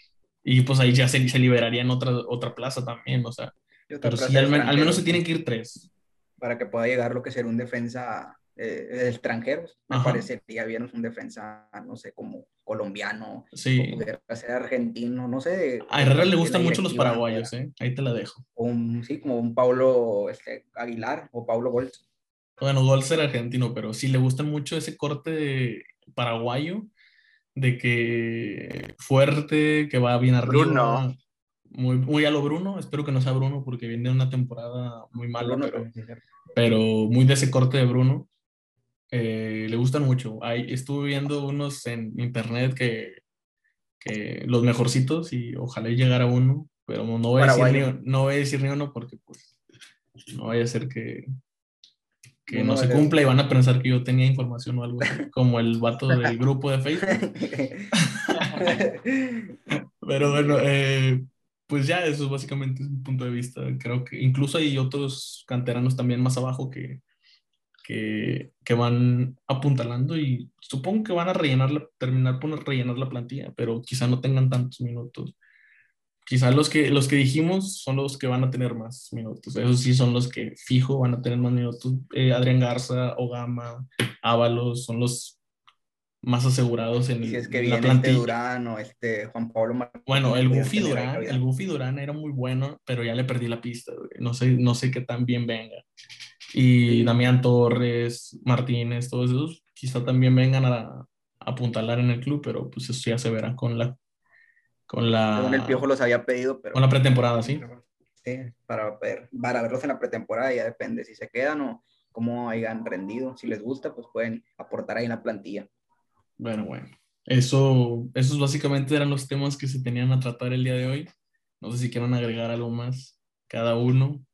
y pues ahí ya se, se liberaría en otra, otra plaza también, o sea, pero sí, al, men- al menos se tienen que ir tres. Para que pueda llegar lo que sería un defensa eh, de extranjeros. Me Ajá. parecería bien un defensa, no sé, como colombiano, Sí. o pudiera ser argentino, no sé. A Herrera le gustan mucho los paraguayos. ¿eh? Ahí te la dejo. Un, sí, como un Pablo este, Aguilar o Pablo Goltz. Bueno, Golz era argentino, pero sí le gusta mucho ese corte paraguayo de que fuerte, que va bien arriba. Bruno. Muy, muy a lo Bruno. Espero que no sea Bruno porque viene una temporada muy mala, Bruno pero, pero muy de ese corte de Bruno. Eh, le gustan mucho. Ahí estuve viendo unos en internet que, que los mejorcitos y ojalá llegara uno, pero no voy, a decir ni, no voy a decir ni uno porque pues no vaya a ser que, que Uno no se cumpla y van a pensar que yo tenía información o algo así, como el vato del grupo de Facebook. Pero bueno, eh, pues ya eso es básicamente mi punto de vista. Creo que incluso hay otros canteranos también más abajo que, que, que van apuntalando y supongo que van a rellenar la- terminar por rellenar la plantilla, pero quizá no tengan tantos minutos. Quizá los que, los que dijimos son los que van a tener más minutos. Esos sí son los que fijo van a tener más minutos. Eh, Adrián Garza, Ogama, Ábalos son los más asegurados en, si es que en la este plantilla. Durán o este Juan Pablo Martínez. Bueno, el ahí Durán, el Goofy Durán era muy bueno, pero ya le perdí la pista. No sé, no sé qué tan bien venga. Y Damián Torres, Martínez, todos esos, quizá también vengan a, apuntalar en el club, pero pues eso ya se verá con la con la Según el Piojo los había pedido, pero con la pretemporada, sí. sí, para, ver, para verlos en la pretemporada ya depende si se quedan o cómo hayan rendido. Si les gusta, pues pueden aportar ahí en la plantilla. Bueno, bueno. Eso, esos básicamente eran los temas que se tenían a tratar el día de hoy. No sé si quieran agregar algo más cada uno.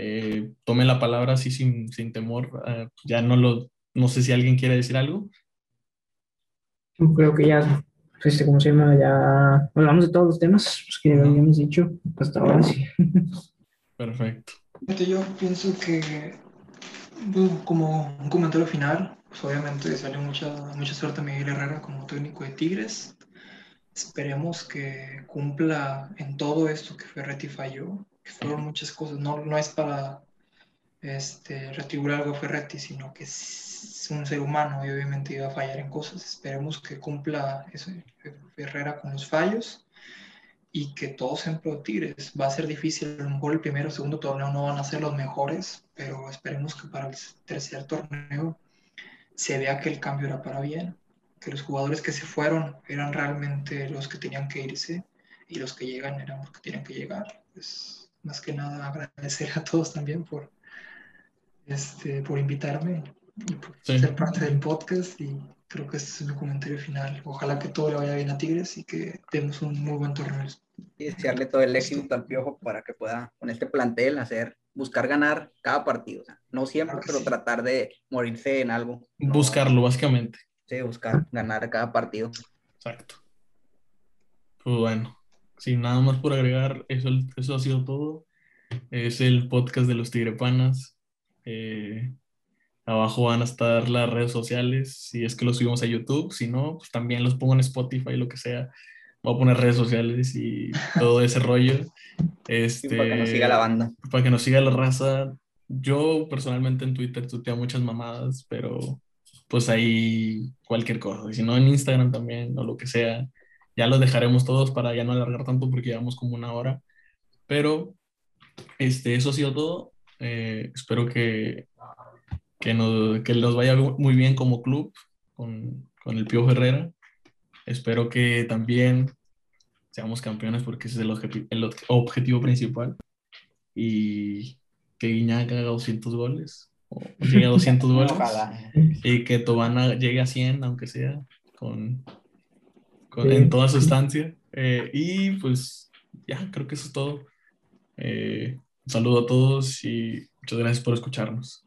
Eh, tome la palabra así sin, sin temor. Eh, ya no lo, no sé si alguien quiere decir algo. Creo que ya, este, ¿cómo se llama? Ya hablamos de todos los temas pues, que Ujú. habíamos dicho hasta ahora, sí. Perfecto. Yo pienso que, pues, como un comentario final, pues obviamente salió mucha, mucha suerte a Miguel Herrera como técnico de Tigres. Esperemos que cumpla en todo esto que Ferretti falló, fueron muchas cosas. No, no es para este, retribuir algo a Ferretti, sino que es un ser humano y obviamente iba a fallar en cosas. Esperemos que cumpla eso, Herrera con los fallos y que todos sean pro Tigres. Va a ser difícil, a lo mejor el primero o segundo torneo no van a ser los mejores, pero esperemos que para el tercer torneo se vea que el cambio era para bien, que los jugadores que se fueron eran realmente los que tenían que irse y los que llegan eran los que tienen que llegar. Pues más que nada agradecer a todos también por, este, por invitarme y por Sí. ser parte del podcast y creo que este es mi comentario final. Ojalá que todo le vaya bien a Tigres y que demos un muy buen torneo. Y desearle todo el éxito al Piojo para que pueda con este plantel hacer, buscar ganar cada partido. O sea, no siempre, Claro pero sí. tratar de morirse en algo. No, Buscarlo, básicamente. Sí, buscar ganar cada partido. Exacto. Pues bueno, sin nada más por agregar, eso, eso ha sido todo. Es el podcast de los Tigrepanas. Eh, abajo van a estar las redes sociales, si es que los subimos a YouTube. Si no, pues también los pongo en Spotify, lo que sea. Voy a poner redes sociales y todo ese rollo. Este, Sí, para que nos siga la banda. para que nos siga la raza. Yo personalmente en Twitter tuteo muchas mamadas, pero pues ahí cualquier cosa. Y si no, en Instagram también o lo que sea. Ya los dejaremos todos para ya no alargar tanto porque llevamos como una hora. Pero este, eso ha sido todo. Eh, espero que, que, nos, que nos vaya muy bien como club con, con el Pío Herrera. Espero que también seamos campeones porque ese es el, el ob- objetivo principal. Y que Guiñac haga 200 goles. O llegue a 200 goles. Ojalá. Y que Tobana llegue a 100, aunque sea, con, con- Sí. en toda su estancia. Eh, y pues ya, creo que eso es todo. Eh, un saludo a todos y muchas gracias por escucharnos.